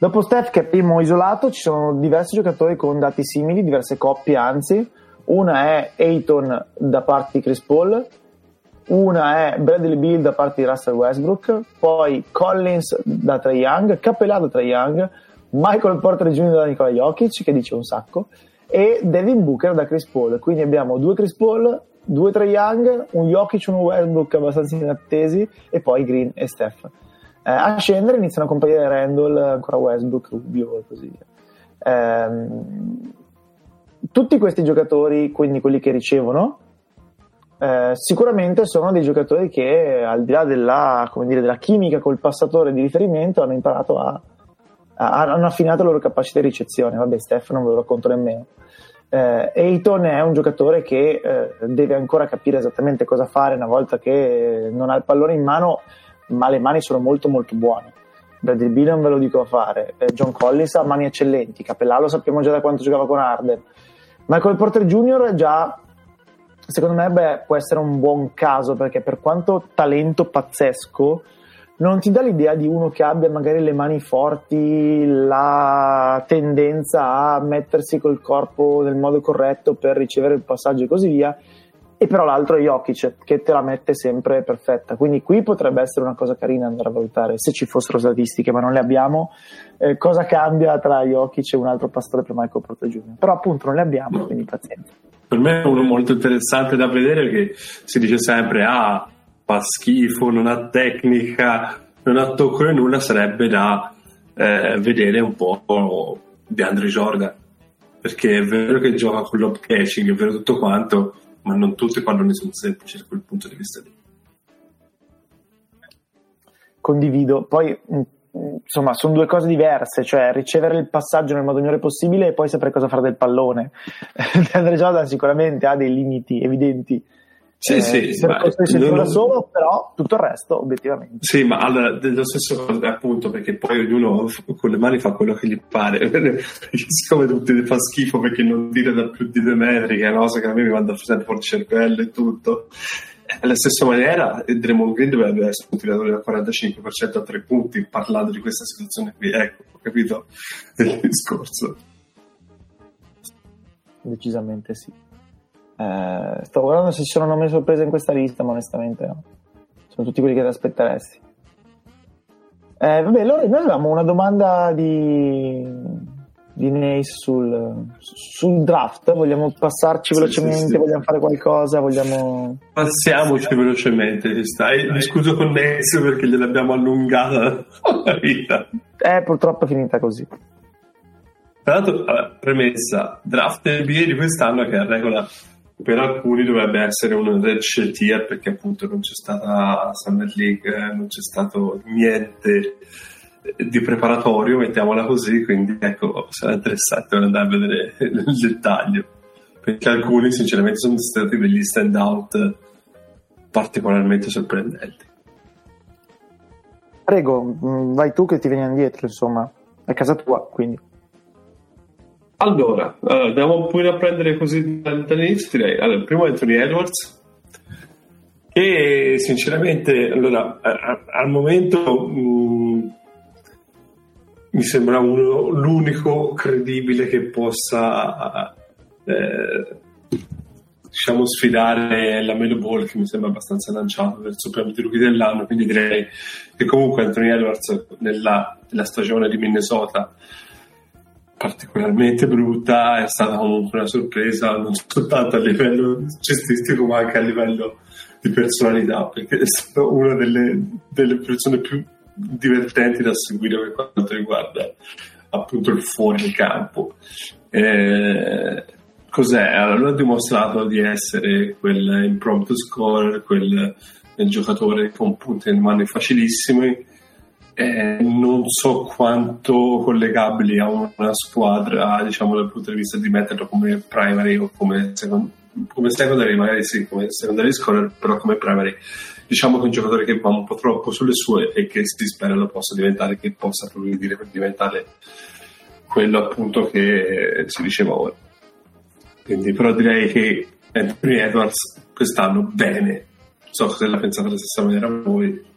Dopo Steph, che è primo isolato, ci sono diversi giocatori con dati simili, diverse coppie anzi. Una è Ayton da parte di Chris Paul, una è Bradley Bill da parte di Russell Westbrook, poi Collins da Trae Young, Capellà da Trae Young, Michael Porter Jr. da Nikola Jokic, che dice un sacco, e Devin Booker da Chris Paul. Quindi abbiamo due Chris Paul, due Trae Young, un Jokic, uno Westbrook abbastanza inattesi, e poi Green e Steph. Eh, a scendere iniziano a comparire Randall, ancora Westbrook, Rubio e così via. Eh, tutti questi giocatori, quindi quelli che ricevono, eh, sicuramente sono dei giocatori che al di là della, dire, della, chimica col passatore di riferimento hanno imparato a, a, hanno affinato le loro capacità di ricezione. Vabbè, Steph non ve lo racconto nemmeno. Eh, Eiton è un giocatore che eh, deve ancora capire esattamente cosa fare una volta che non ha il pallone in mano, ma le mani sono molto molto buone. Bradley Bill non ve lo dico a fare, eh, John Collins ha mani eccellenti, Capellà lo sappiamo già da quanto giocava con Arden. Michael Porter Jr. già secondo me beh, può essere un buon caso perché per quanto talento pazzesco non ti dà l'idea di uno che abbia magari le mani forti, la tendenza a mettersi col corpo nel modo corretto per ricevere il passaggio e così via. E però l'altro è Jokic che te la mette sempre perfetta. Quindi qui potrebbe essere una cosa carina andare a valutare se ci fossero statistiche, ma non le abbiamo. Eh, cosa cambia tra Jokic e un altro pastore per Michael Porter Jr. Però appunto non le abbiamo, quindi pazienza. Per me è uno molto interessante da vedere che si dice sempre ah fa schifo, non ha tecnica, non ha tocco né nulla, sarebbe da eh, vedere un po' di Andre Jordan. Perché è vero che gioca con l'op catching, è vero tutto quanto, ma non tutti i palloni sono semplici da quel punto di vista lì. Condivido. Poi insomma, sono due cose diverse, cioè ricevere il passaggio nel modo migliore possibile e poi sapere cosa fare del pallone. Andre Jordan sicuramente ha dei limiti evidenti. Sì, eh, sì, questo non... solo, però tutto il resto, obiettivamente. Sì, ma allora, dello stesso appunto, perché poi ognuno con le mani fa quello che gli pare. Siccome tutti fa schifo perché non tira da più di due metri, che è una cosa che a me mi manda sempre fuori il cervello e tutto. Alla stessa maniera, Draymond Green dovrebbe essere un tiratore da 45% a tre punti, parlando di questa situazione qui. Ecco, ho capito il discorso. Decisamente sì. Eh, sto guardando se ci sono nomi sorprese in questa lista, ma onestamente no. Sono tutti quelli che ti aspetteresti. Eh, vabbè, allora noi avevamo una domanda di di Nace sul, sul, draft. Vogliamo passarci sì, velocemente? Sì, sì. Vogliamo fare qualcosa? Vogliamo... Passiamoci velocemente. Stai. Mi scuso con Nace perché gliel'abbiamo allungata la vita. Eh, purtroppo è finita così. Tra l'altro, premessa, draft NBA di quest'anno che a regola per alcuni dovrebbe essere un red tier perché appunto non c'è stata Summer League, eh, non c'è stato niente di preparatorio, mettiamola così, quindi ecco, sarà interessante andare a vedere il dettaglio, perché alcuni sinceramente sono stati degli stand out particolarmente sorprendenti. Prego, mm, vai tu che ti vieni indietro, insomma, è casa tua, quindi. Allora, allora andiamo po' a prendere così dall'inizio, direi. Allora, primo Anthony Edwards, che sinceramente, allora, al momento mh, mm, mi sembra uno, l'unico credibile che possa eh, diciamo sfidare la Melo Ball che mi sembra abbastanza lanciato verso il premio di rookie dell'anno quindi direi che comunque Anthony Edwards nella, nella stagione di Minnesota particolarmente brutta è stata comunque una sorpresa non soltanto a livello cestistico ma anche a livello di personalità perché è stato una delle, delle persone più divertenti da seguire per quanto riguarda appunto il fuori campo. Eh, cos'è? Allora ha dimostrato di essere quel impromptu scorer, quel, giocatore con punti nelle mani facilissimi. Eh, non so quanto collegabili a una squadra, diciamo dal punto di vista di metterlo come primary o come, second, come secondary, magari sì, come secondary scorer, però come primary diciamo che è un giocatore che va un po' troppo sulle sue e che si spera lo possa diventare, che possa progredire per diventare quello appunto che si diceva ora. Quindi, però direi che Anthony Edwards quest'anno bene. Non so se la pensate alla stessa maniera voi.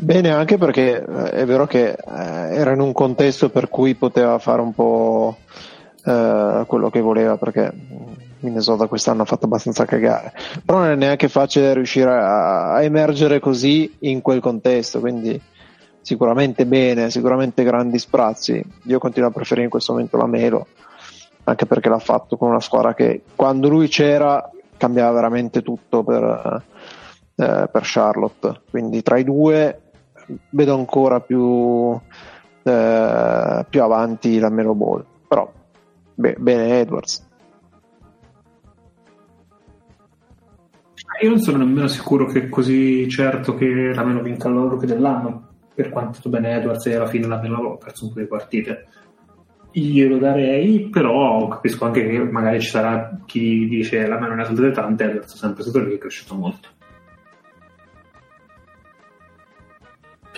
Bene anche perché eh, è vero che eh, era in un contesto per cui poteva fare un po' eh, quello che voleva perché Minnesota quest'anno ha fatto abbastanza cagare, però non è neanche facile riuscire a, a emergere così in quel contesto, quindi sicuramente bene, sicuramente grandi sprazzi. Io continuo a preferire in questo momento la Melo, anche perché l'ha fatto con una squadra che quando lui c'era cambiava veramente tutto per, eh, per Charlotte. Quindi tra i due vedo ancora più eh, più avanti la Melo Ball. Però beh, bene Edwards. Io non sono nemmeno sicuro che è così certo che la Melo vinca il rookie dell'anno, per quanto bene Edwards e alla fine la Melo ha perso un po' di partite. Glielo darei, però capisco anche che magari ci sarà chi dice la Melo ne ha saltate tante, è sempre stato lì, è cresciuto molto.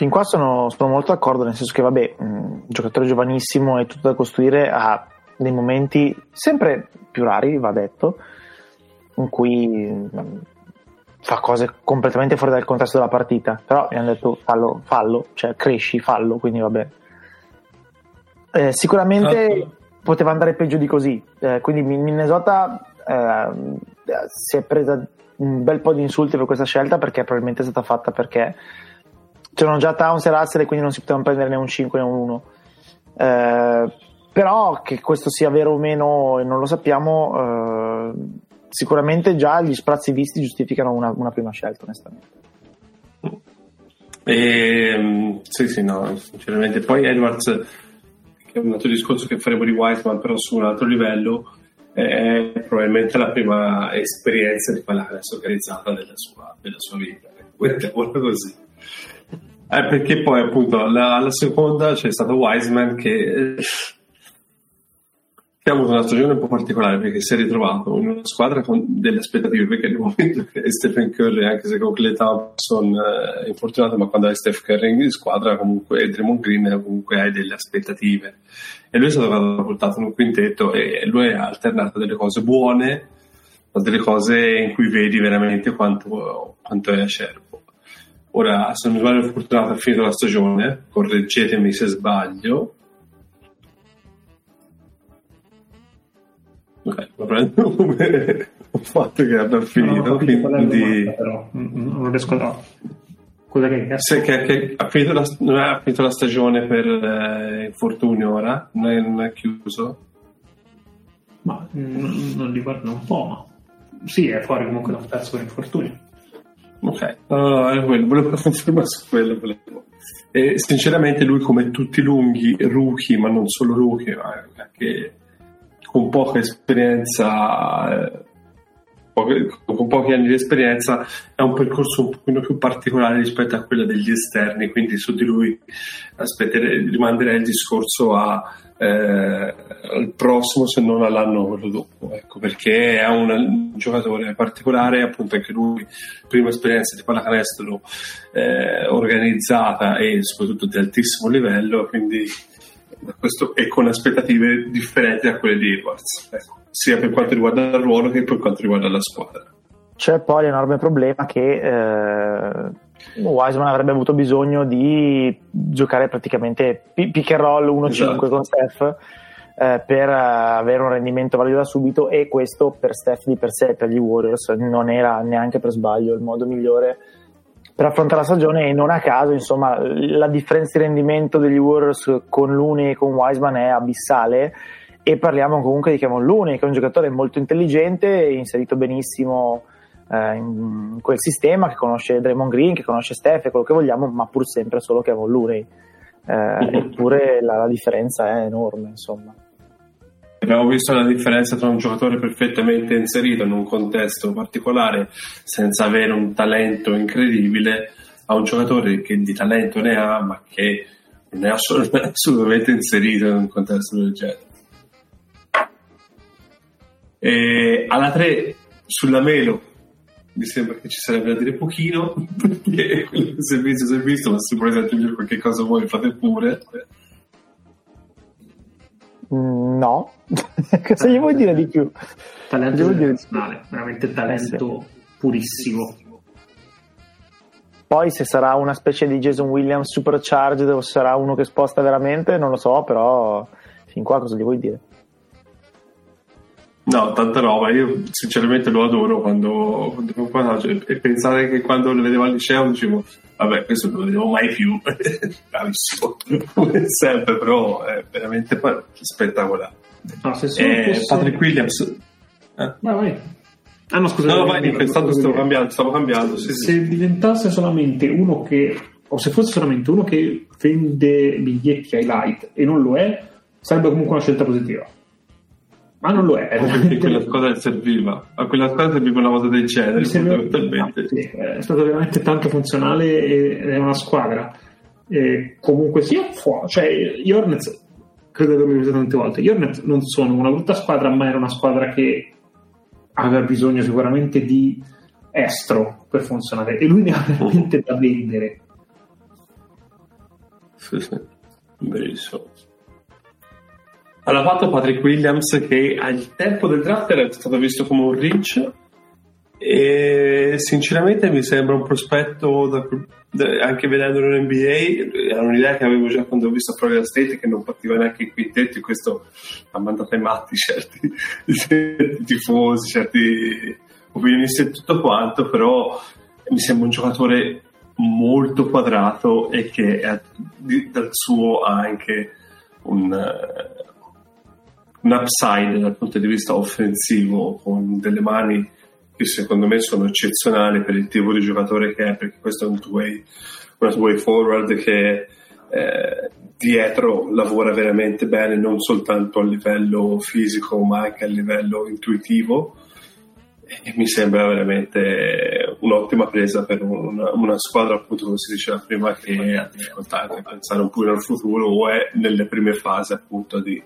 Fin qua sono, sono molto d'accordo, nel senso che, vabbè, un giocatore giovanissimo e tutto da costruire ha dei momenti sempre più rari, va detto, in cui mh, fa cose completamente fuori dal contesto della partita. Però mi hanno detto fallo, fallo, cioè cresci, fallo, quindi vabbè. Eh, sicuramente poteva andare peggio di così. Eh, quindi Minnesota eh, si è presa un bel po' di insulti per questa scelta perché probabilmente è stata fatta perché c'erano già Towns e Russell e quindi non si potevano prendere né un 5 né un 1 eh, però che questo sia vero o meno non lo sappiamo eh, sicuramente già gli sprazzi visti giustificano una, una prima scelta onestamente. E, sì sì no sinceramente. Poi Edwards che è un altro discorso che faremo di Wiseman però su un altro livello è probabilmente la prima esperienza di pallacanestro organizzata della sua, della sua vita. Mettiamola così eh, perché poi appunto alla, alla seconda c'è stato Wiseman che, che ha avuto una stagione un po' particolare perché si è ritrovato in una squadra con delle aspettative perché nel momento che Stephen Curry anche se con Clay Thompson eh, è infortunato ma quando hai Stephen Curry in squadra comunque e Draymond Green comunque hai delle aspettative. E lui è stato portato in un quintetto e lui ha alternato delle cose buone a delle cose in cui vedi veramente quanto, quanto è acerbo Ora, se non mi sbaglio, fortunato ha finito la stagione, correggetemi se sbaglio. Ok, lo prendo come il fatto che abbia finito, no, quindi... Domanda, però, non riesco a... Cosa che, Se, che, che ha, finito la, non ha finito la stagione per eh, infortunio ora? Non è, non è chiuso? Ma non, non li guardo un po', ma sì, è fuori comunque da un pezzo per infortunio. Ok, uh, quello, volevo confermare su quello. Volevo. E, sinceramente lui come tutti i lunghi, rookie, ma non solo rookie, ma anche con poca esperienza, eh, con pochi anni di esperienza, è un percorso un pochino più particolare rispetto a quello degli esterni, quindi su di lui rimanderei il discorso a eh, al prossimo se non all'anno dopo ecco, perché è un giocatore particolare appunto anche lui prima esperienza di pallacanestro eh, organizzata e soprattutto di altissimo livello quindi questo, e con aspettative differenti da quelle di Edwards ecco, sia per quanto riguarda il ruolo che per quanto riguarda la squadra. C'è poi l'enorme problema che eh, Wiseman avrebbe avuto bisogno di giocare praticamente pick and roll 1-5 esatto. con Steph eh, per avere un rendimento valido da subito e questo per Steph di per sé, per gli Warriors, non era neanche per sbaglio il modo migliore per affrontare la stagione e non a caso insomma la differenza di rendimento degli Warriors con Looney e con Wiseman è abissale e parliamo comunque di Kevin Looney che è un giocatore molto intelligente inserito benissimo eh, in quel sistema, che conosce Draymond Green, che conosce Steph e quello che vogliamo, ma pur sempre solo che Kevin Looney. Eh, eppure la, la, differenza è enorme, insomma. Abbiamo visto la differenza tra un giocatore perfettamente inserito in un contesto particolare senza avere un talento incredibile a un giocatore che di talento ne ha ma che non è assolutamente inserito in un contesto del genere. E alla 3 sulla Melo mi sembra che ci sarebbe da dire pochino perché quello che si è visto ma se volete aggiungere qualche cosa voi fate pure mm, no cosa gli vuoi dire di più? talento generazionale veramente talento sì. purissimo poi se sarà una specie di Jason Williams supercharged o sarà uno che sposta veramente non lo so però fin qua cosa gli vuoi dire? No, tanta roba. Io sinceramente lo adoro quando, quando, quando e pensare che quando lo vedevo al liceo dicevo, vabbè, questo non lo vedevo mai più. Bravissimo, come sempre, però è veramente spettacolare. No, se eh, posso... Patrick Williams. Eh? Vai, vai. Ah no, scusa. No, vai, intanto stavo cambiando, stavo cambiando. Sì, se sì. diventasse solamente uno che o se fosse solamente uno che vende biglietti highlight e non lo è, sarebbe comunque una scelta positiva. Ma non lo è. Perché quella squadra serviva. A quella squadra serviva una cosa del genere. Fondamentalmente. Sì, è stato veramente tanto funzionale ed è una squadra. E comunque sia fuori. Cioè, gli Hornets, credo che averlo detto tante volte, gli Hornets non sono una brutta squadra, ma era una squadra che aveva bisogno sicuramente di estro per funzionare. E lui ne ha veramente da vendere. Sì, sì. Bellissimo aveva fatto Patrick Williams che al tempo del draft era stato visto come un reach e sinceramente mi sembra un prospetto da, da, anche vedendolo in NBA era un'idea che avevo già quando ho visto Florida State che non partiva neanche in quintetti questo ha mandato ai matti certi, certi tifosi certi opinionisti e tutto quanto però mi sembra un giocatore molto quadrato e che è, dal suo ha anche un, un upside dal punto di vista offensivo con delle mani che secondo me sono eccezionali per il tipo di giocatore che è perché questo è un two-way, una two-way forward che eh, dietro lavora veramente bene non soltanto a livello fisico ma anche a livello intuitivo. E mi sembra veramente un'ottima presa per una, una, squadra appunto come si diceva prima che ha difficoltà a pensare un po' al futuro o è nelle prime fasi appunto di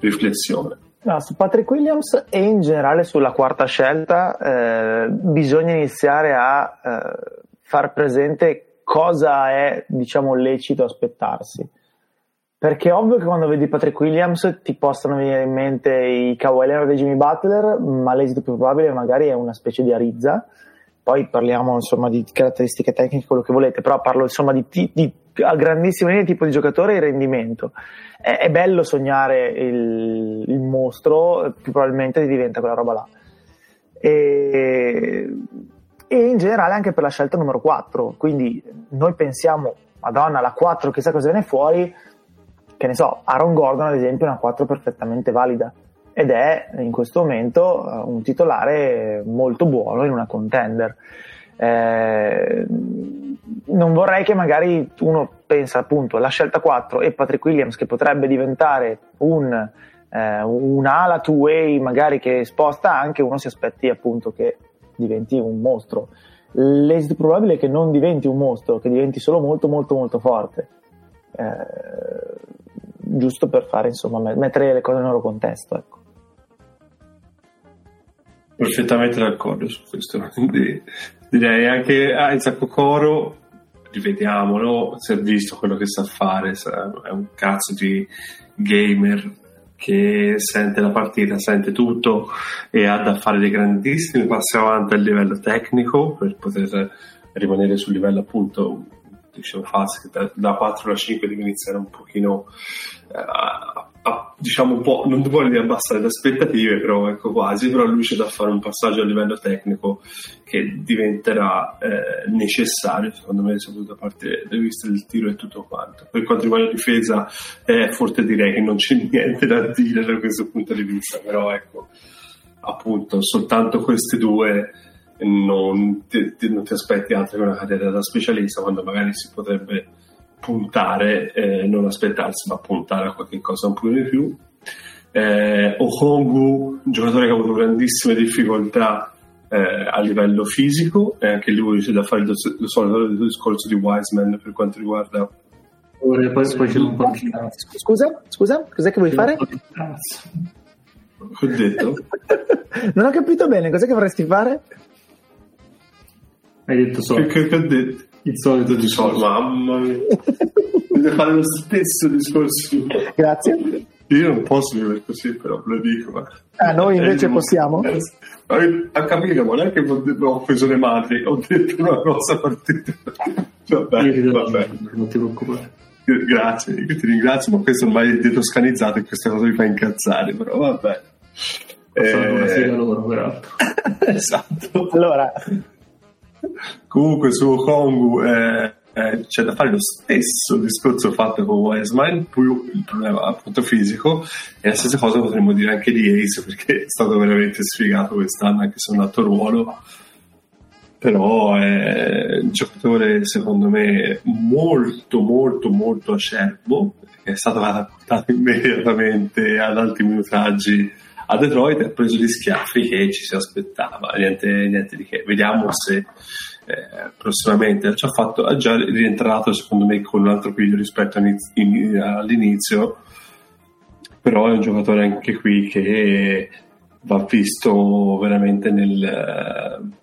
riflessione. No, su Patrick Williams e in generale sulla quarta scelta eh, bisogna iniziare a eh, far presente cosa è diciamo lecito aspettarsi perché è ovvio che quando vedi Patrick Williams ti possano venire in mente i Kawhi Leonard e Jimmy Butler ma l'esito più probabile magari è una specie di Arizza poi parliamo insomma di caratteristiche tecniche quello che volete però parlo insomma di, di a grandissima linea tipo di giocatore e rendimento. È, è bello sognare il, il, mostro, più probabilmente diventa quella roba là. E, e in generale anche per la scelta numero 4, quindi noi pensiamo, madonna, la 4 chissà cosa viene fuori, che ne so, Aaron Gordon ad esempio è una 4 perfettamente valida ed è in questo momento eh, un titolare molto buono in una contender. Eh, non vorrei che magari uno pensa appunto alla scelta 4 e Patrick Williams che potrebbe diventare un, eh, un'ala two way magari che sposta anche uno si aspetti appunto che diventi un mostro. L'esito probabile è che non diventi un mostro che diventi solo molto molto molto forte. Eh, giusto per fare insomma mettere le cose nel loro contesto ecco perfettamente d'accordo su questo direi anche a Isaac Coro rivediamolo si è visto quello che sa fare è un cazzo di gamer che sente la partita, sente tutto e ha da fare dei grandissimi passi avanti a livello tecnico per poter rimanere sul livello appunto dicevo Faz che da, 4 a 5 deve iniziare un pochino eh, a, diciamo un po' non vuole dire abbassare le aspettative però ecco quasi però lui c'è da fare un passaggio a livello tecnico che diventerà eh, necessario secondo me soprattutto da parte delle viste del tiro e tutto quanto. Per quanto riguarda la difesa eh, forse direi che non c'è niente da dire da questo punto di vista però ecco appunto soltanto queste due non ti, ti, non ti aspetti altro che una carriera da specialista quando magari si potrebbe puntare, eh, non aspettarsi, ma puntare a qualche cosa un po' di più. Eh, Okongu, un giocatore che ha avuto grandissime difficoltà eh, a livello fisico e anche lui riuscito a fare il, il solito discorso di Wiseman per quanto riguarda poi, poi c'è un po' di scusa, scusa, cos'è che vuoi fare? Ho detto non ho capito bene, cos'è che vorresti fare? Hai detto solo. Che, che, che ho detto? Il solito discorso. Mamma mia. Deve fare lo stesso discorso. Grazie. Io non posso vivere così, però lo dico. Ma... Ah, noi invece eh, possiamo? Ha capito, ma non è che ho offeso le madri, ho detto una cosa partita. Vabbè, vabbè. Non ti preoccupare. Grazie, io ti ringrazio, ma questo ormai è detoscanizzato e questa cosa mi fa incazzare, però vabbè. Eh... loro, peraltro. esatto. Allora, Comunque su Kongu eh, eh, c'è da fare lo stesso discorso fatto con Wiseman, più il problema appunto fisico, e la stessa cosa potremmo dire anche di Ace, perché è stato veramente sfigato quest'anno, anche se è un altro ruolo. però è un giocatore secondo me molto molto molto acerbo è stato adattato immediatamente ad alti minutaggi a Detroit ha preso gli schiaffi che ci si aspettava niente, niente di che vediamo se eh, prossimamente ha fatto, ha già rientrato secondo me con un altro piglio rispetto all'inizio però è un giocatore anche qui che va visto veramente nel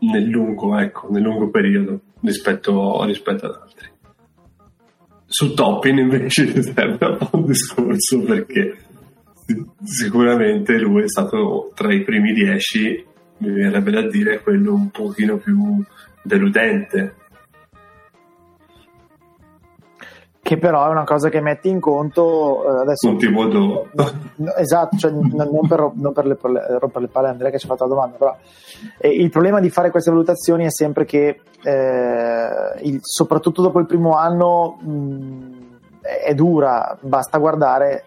nel lungo, ecco, nel lungo periodo rispetto, rispetto ad altri. Su Toppin invece serve un discorso perché sicuramente lui è stato tra i primi dieci, mi verrebbe da dire quello un pochino più deludente che però è una cosa che metti in conto eh, adesso un tipo do. esatto cioè, non, per, non per, le, per le, rompere le palle a Andrea che ci ha fatto la domanda però eh, il problema di fare queste valutazioni è sempre che eh, il, soprattutto dopo il primo anno mh, è dura basta guardare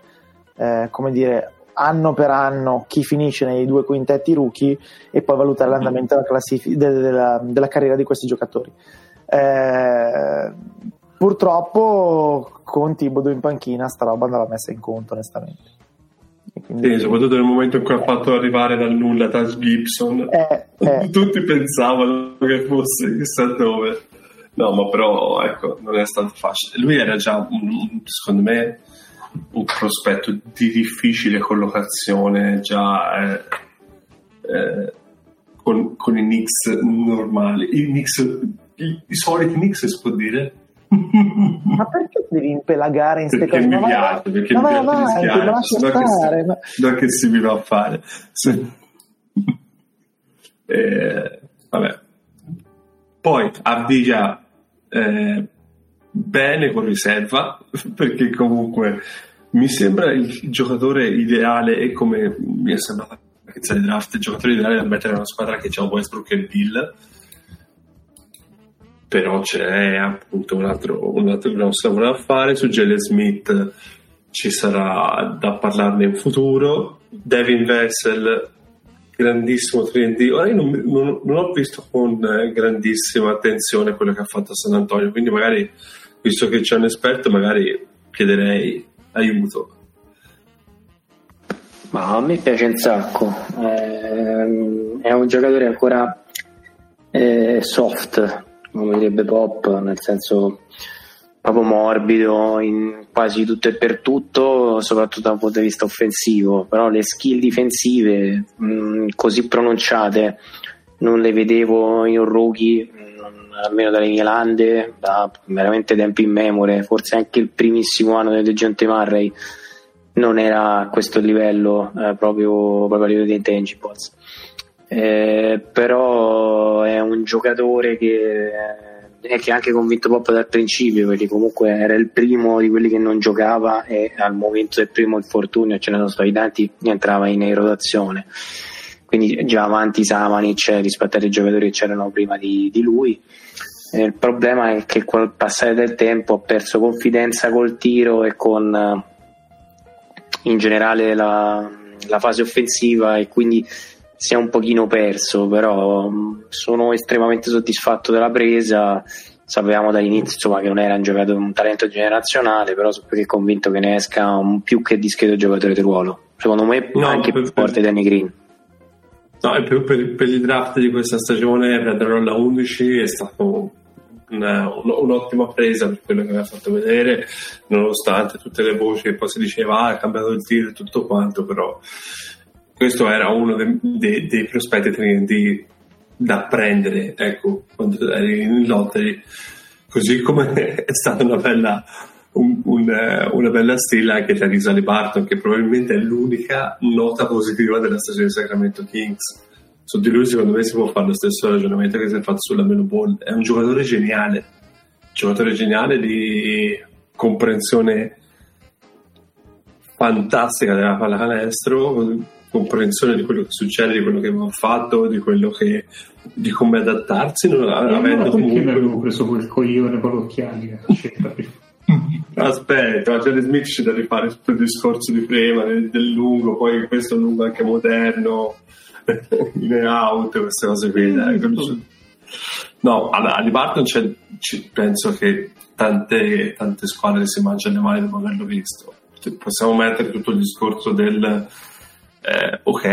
eh, come dire anno per anno chi finisce nei due quintetti rookie e poi valutare l'andamento della, classif- de- della, della carriera di questi giocatori eh, Purtroppo con Tibodo in panchina sta roba l'ha messa in conto onestamente. Quindi... Sì, soprattutto nel momento in cui ha fatto arrivare dal nulla Taj Gibson, eh, eh. tutti pensavano che fosse chissà dove. No, ma però ecco, non è stato facile. Lui era già, secondo me, un prospetto di difficile collocazione già eh, eh, con, con, i Knicks normali. I, Knicks, i, i soliti Knicks si può dire? ma perché devi impelagare in queste cose? Mi piace, perché ma mi piace, ma lascia stare. Ma... Non che si viva a fare. eh, vabbè. Poi avvia eh, bene con riserva, perché comunque mi sembra il giocatore ideale e come mi è sembrato che di draft il giocatore ideale da mettere in una squadra che c'ha Westbrook e Bill però c'è appunto un altro, un altro grosso lavoro da fare. Su Jelly Smith ci sarà da parlarne in futuro. Devin Vessel, grandissimo 3D. Ora io non, non, non, ho visto con grandissima attenzione quello che ha fatto San Antonio, quindi magari, visto che c'è un esperto, magari chiederei aiuto. Ma a me piace un sacco, eh, è un giocatore ancora eh, soft, come direbbe Pop, nel senso proprio morbido in quasi tutto e per tutto, soprattutto dal punto di vista offensivo, però le skill difensive mh, così pronunciate non le vedevo in un rookie, almeno dalle mie lande, da veramente tempi in memoria, forse anche il primissimo anno del Dejounte Murray non era a questo livello, eh, proprio, proprio a livello di intangibles. Eh, però è un giocatore che, eh, che ha anche convinto Pop dal principio perché comunque era il primo di quelli che non giocava e al momento del primo infortunio ce ne sono stati tanti entrava in rotazione quindi già avanti Samanic rispetto ai giocatori che c'erano prima di, di lui eh, il problema è che col passare del tempo ha perso confidenza col tiro e con eh, in generale la, la fase offensiva e quindi si è un pochino perso, però mm, sono estremamente soddisfatto della presa. Sapevamo dall'inizio insomma, che non era un giocatore, un talento generazionale, però sono più convinto che ne esca un più che discreto giocatore di ruolo. Secondo me no, anche più forte di Danny Green. No, per, per, per, il draft di questa stagione prenderlo alla 11 è stato una, un'ottima presa per quello che aveva fatto vedere, nonostante tutte le voci che poi si diceva ah, ha cambiato il tiro e tutto quanto, però questo era uno dei, dei, dei prospetti clienti da prendere, ecco, quando eri in lottery, così come è stata una bella, un, un, una bella stilla anche da Risali Barton, che probabilmente è l'unica nota positiva della stagione di Sacramento Kings. Su di lui, secondo me, si può fare lo stesso ragionamento che si è fatto sulla Melo Ball. È un giocatore geniale, giocatore geniale di comprensione fantastica della pallacanestro comprensione di quello che succede, di quello che va fatto, di quello che di come adattarsi, non eh, avendo comunque mi avevo preso quel coglione con l'occhiali Aspetta, Jerry Smith c'è da rifare il discorso di prima del, lungo, poi questo lungo anche moderno, in out, queste cose qui. Dai. No, allora, a Libarton penso che tante, tante squadre si mangiano le mani dopo averlo visto. Possiamo mettere tutto il discorso del eh, ok,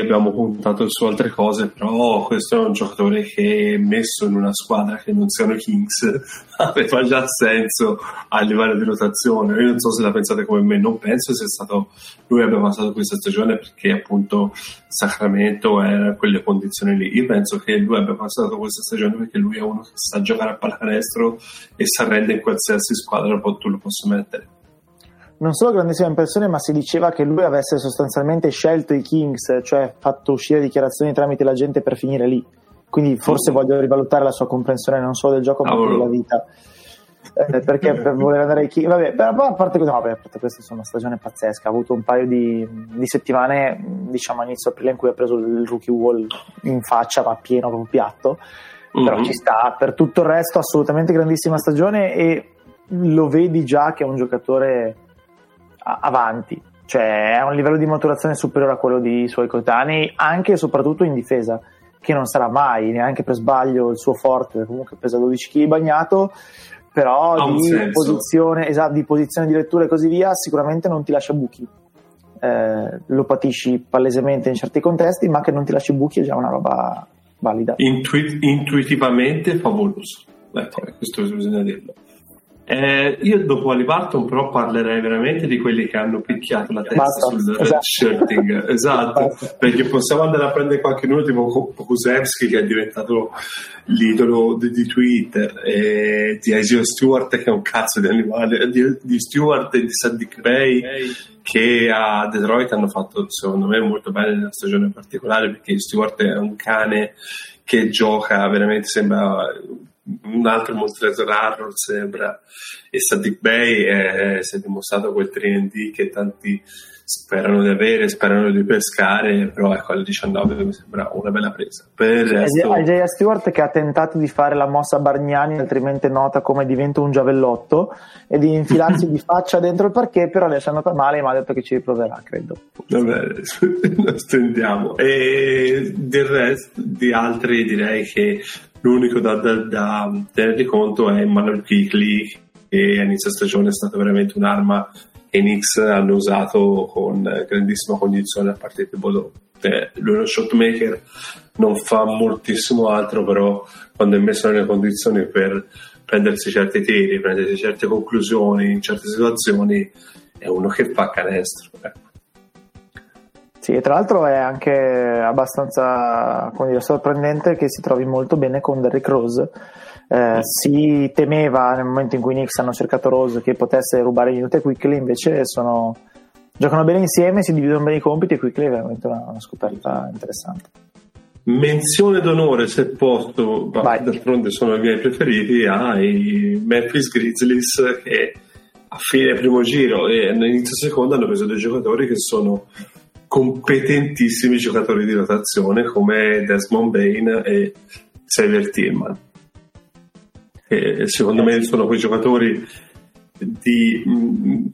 abbiamo puntato su altre cose, però questo è un giocatore che messo in una squadra che non siano i Kings aveva già senso a livello di rotazione. Io non so se la pensate come me, non penso sia stato lui abbia passato questa stagione perché appunto Sacramento era in quelle condizioni lì. Io penso che lui abbia passato questa stagione perché lui è uno che sa giocare a pallacanestro e si arrende in qualsiasi squadra tu lo possa mettere non solo grandissima impressione, ma si diceva che lui avesse sostanzialmente scelto i Kings, cioè fatto uscire dichiarazioni tramite la gente per finire lì. Quindi forse voglio rivalutare la sua comprensione non solo del gioco, ma anche della vita. Eh, perché per voler andare ai Kings, vabbè, però a parte, no, vabbè, a parte questa è una stagione pazzesca. Ha avuto un paio di, di settimane, diciamo a inizio aprile, in cui ha preso il rookie wall in faccia, ma pieno, proprio piatto. Mm-hmm. Però ci sta. Per tutto il resto, assolutamente grandissima stagione e lo vedi già che è un giocatore avanti, cioè è un livello di maturazione superiore a quello dei suoi coetanei, anche e soprattutto in difesa, che non sarà mai neanche per sbaglio il suo forte, comunque pesa 12 kg bagnato, però di posizione, esatto, di posizione di lettura e così via sicuramente non ti lascia buchi. Eh, lo patisci palesemente in certi contesti, ma che non ti lasci buchi è già una roba valida. Intuit- intuitivamente favoloso. Ecco, questo bisogna dirlo. Eh, io dopo Alibarton però parlerei veramente di quelli che hanno picchiato la testa Basta, sul esatto. shirting. Esatto, perché possiamo andare a prendere qualche nome tipo Kukusevski che è diventato l'idolo di, di Twitter e di Isaiah Stewart che è un cazzo di animale di, di Stewart e di Sadiq Bey che a Detroit hanno fatto secondo me molto bene nella stagione particolare perché Stewart è un cane che gioca veramente sembra un altro mostratore raro sembra. E Sadiq Bey è, si è dimostrato quel 3D che tanti sperano di avere, sperano di pescare, però ecco al 19 mi sembra una bella presa. Per il resto... Isaiah Stewart che ha tentato di fare la mossa Bargnani, altrimenti nota come diventa un giavellotto, e di infilarsi di faccia dentro il parquet, però adesso è andata male, ma ha detto che ci riproverà, credo. Vabbè, lo stendiamo. E del resto di altri direi che l'unico da, da, da tenere conto è Manuel Kikli che a inizio stagione è stata veramente un'arma i Knicks hanno usato con grandissima cognizione a partire di. Eh, lui è uno shotmaker, non fa moltissimo altro, però quando è messo nelle condizioni per prendersi certi tiri, prendersi certe conclusioni in certe situazioni, è uno che fa canestro. Ecco. Sì, e tra l'altro è anche abbastanza dire, sorprendente che si trovi molto bene con Derrick Rose. Eh, si temeva nel momento in cui i Knicks hanno cercato Rose che potesse rubare minuti a Quickly, invece sono, giocano bene insieme, si dividono bene i compiti e Quickly è veramente una, una scoperta interessante. Menzione d'onore, se posso, d'altronde sono i miei preferiti, ai Memphis Grizzlies che a fine primo giro e all'inizio secondo hanno preso dei giocatori che sono competentissimi giocatori di rotazione come Desmond Bain e Xavier Tillman. E secondo me sono quei giocatori di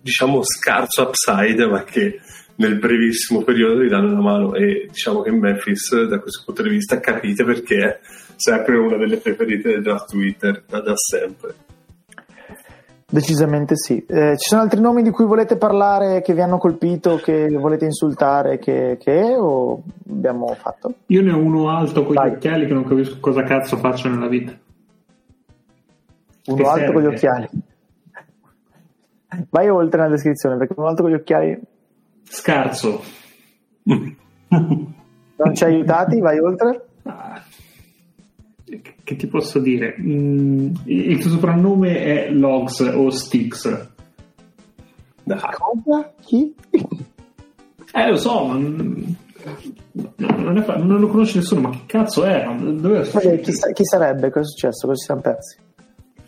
diciamo scarso upside ma che nel brevissimo periodo gli danno una mano e diciamo che Memphis da questo punto di vista capite perché è sempre una delle preferite del draft Twitter da, da sempre Decisamente sì. Eh, ci sono altri nomi di cui volete parlare che vi hanno colpito, che volete insultare, che, che o abbiamo fatto? Io ne ho uno alto con gli occhiali che non capisco cosa cazzo faccio nella vita. Uno alto serve? con gli occhiali. Vai oltre nella descrizione perché uno alto con gli occhiali. Scarso. non ci ha aiutati? Vai oltre. Ah che ti posso dire? Mm, il tuo soprannome è Logs o Stix. Cosa? Chi? Eh, lo so, ma non, fa... non, lo conosce nessuno, ma che cazzo è? Dove... Vabbè, chi, chi, sarebbe? Cosa è successo? Cosa ci siamo persi?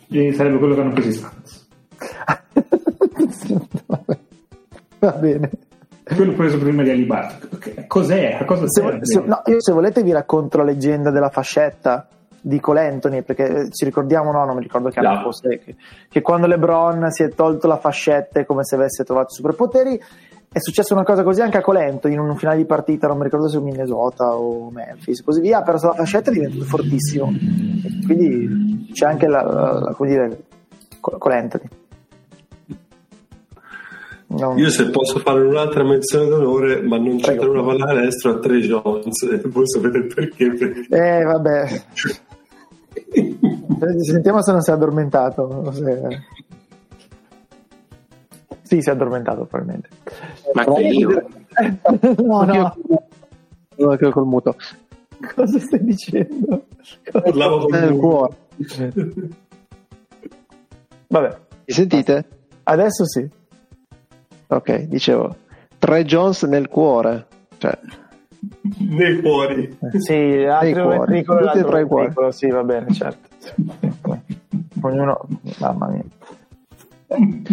E sarebbe quello che hanno preso Stanz. Va bene. Quello preso prima di Alibart. Cos'è? A cosa se, se, no, io se volete vi racconto la leggenda della fascetta di Cole Anthony, perché ci ricordiamo, no, non mi ricordo che anno fosse, che, che, quando LeBron si è tolto la fascetta è come se avesse trovato superpoteri. è successa una cosa così anche a Colento in un finale di partita, non mi ricordo se Minnesota o Memphis, così via, ha perso la fascetta e è diventato fortissimo. Quindi c'è anche la, la, come dire, Colento. Non... Io se posso fare un'altra menzione d'onore, ma non c'è una pallacanestro a Trey Jones, voi sapete perché? perché... Eh, vabbè. Sentiamo se non si è addormentato. Se... Sì, si è addormentato probabilmente. Ma che io? no, no. No, che col muto. Cosa stai dicendo? Parlavo con il cuore. Vabbè. Mi sentite? Adesso sì. Ok, dicevo. Tre Jones nel cuore. Cioè... Nei cuori. Sì, l'altro ventricolo Tutti e tre i cuori. Sì, va bene, certo. Ognuno... Mamma mia.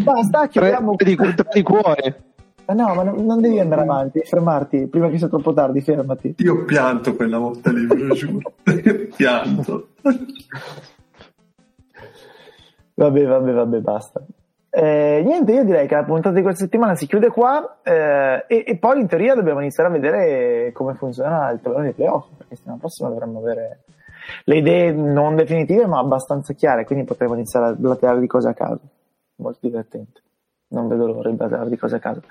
Basta, chiudiamo. Tre di, tre di cuore. Ma no, ma non, non devi andare avanti, fermarti, prima che sia troppo tardi, fermati. Io pianto quella volta lì, ve lo giuro. pianto. Vabbè, vabbè, vabbè, basta. Eh, niente, io direi che la puntata di questa settimana si chiude qua eh, e, e, poi in teoria dobbiamo iniziare a vedere come funziona il tabellone dei playoff, perché settimana prossima dovremmo avere le idee non definitive ma abbastanza chiare, quindi potremo iniziare a blaterare di cose a caso molto divertente. Non vedo l'ora di parlare di cose a caso.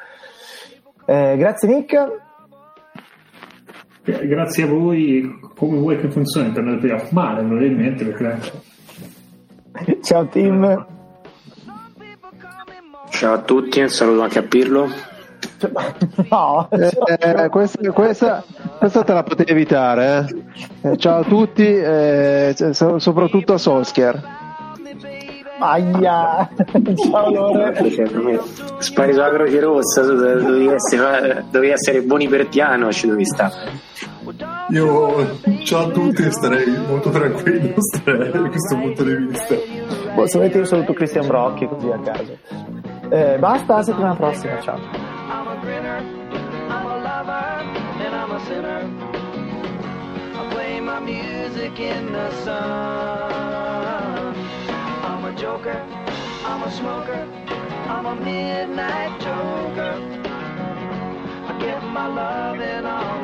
Eh, grazie Nick. Grazie a voi, come vuoi che funzioni per noi playoff? Male probabilmente perché... Ciao team. Ciao a tutti, un saluto anche a Pirlo. No, eh, questa, questa, questa, te la potevi evitare. Eh. Ciao a tutti, eh, soprattutto a Solskjaer. Aia, ciao Lore. Spari sulla Croce Rossa, dovevi essere, dovevi essere buoni per piano, ci dovevi stare. Io, ciao a tutti, starei molto tranquillo starei, da questo punto di vista. Boh, solamente io saluto Cristian Brocchi così a caso. Eh, basta, settimana prossima, ciao. my music in the sun. I'm a joker, I'm a smoker, I'm a midnight joker. I get my loving on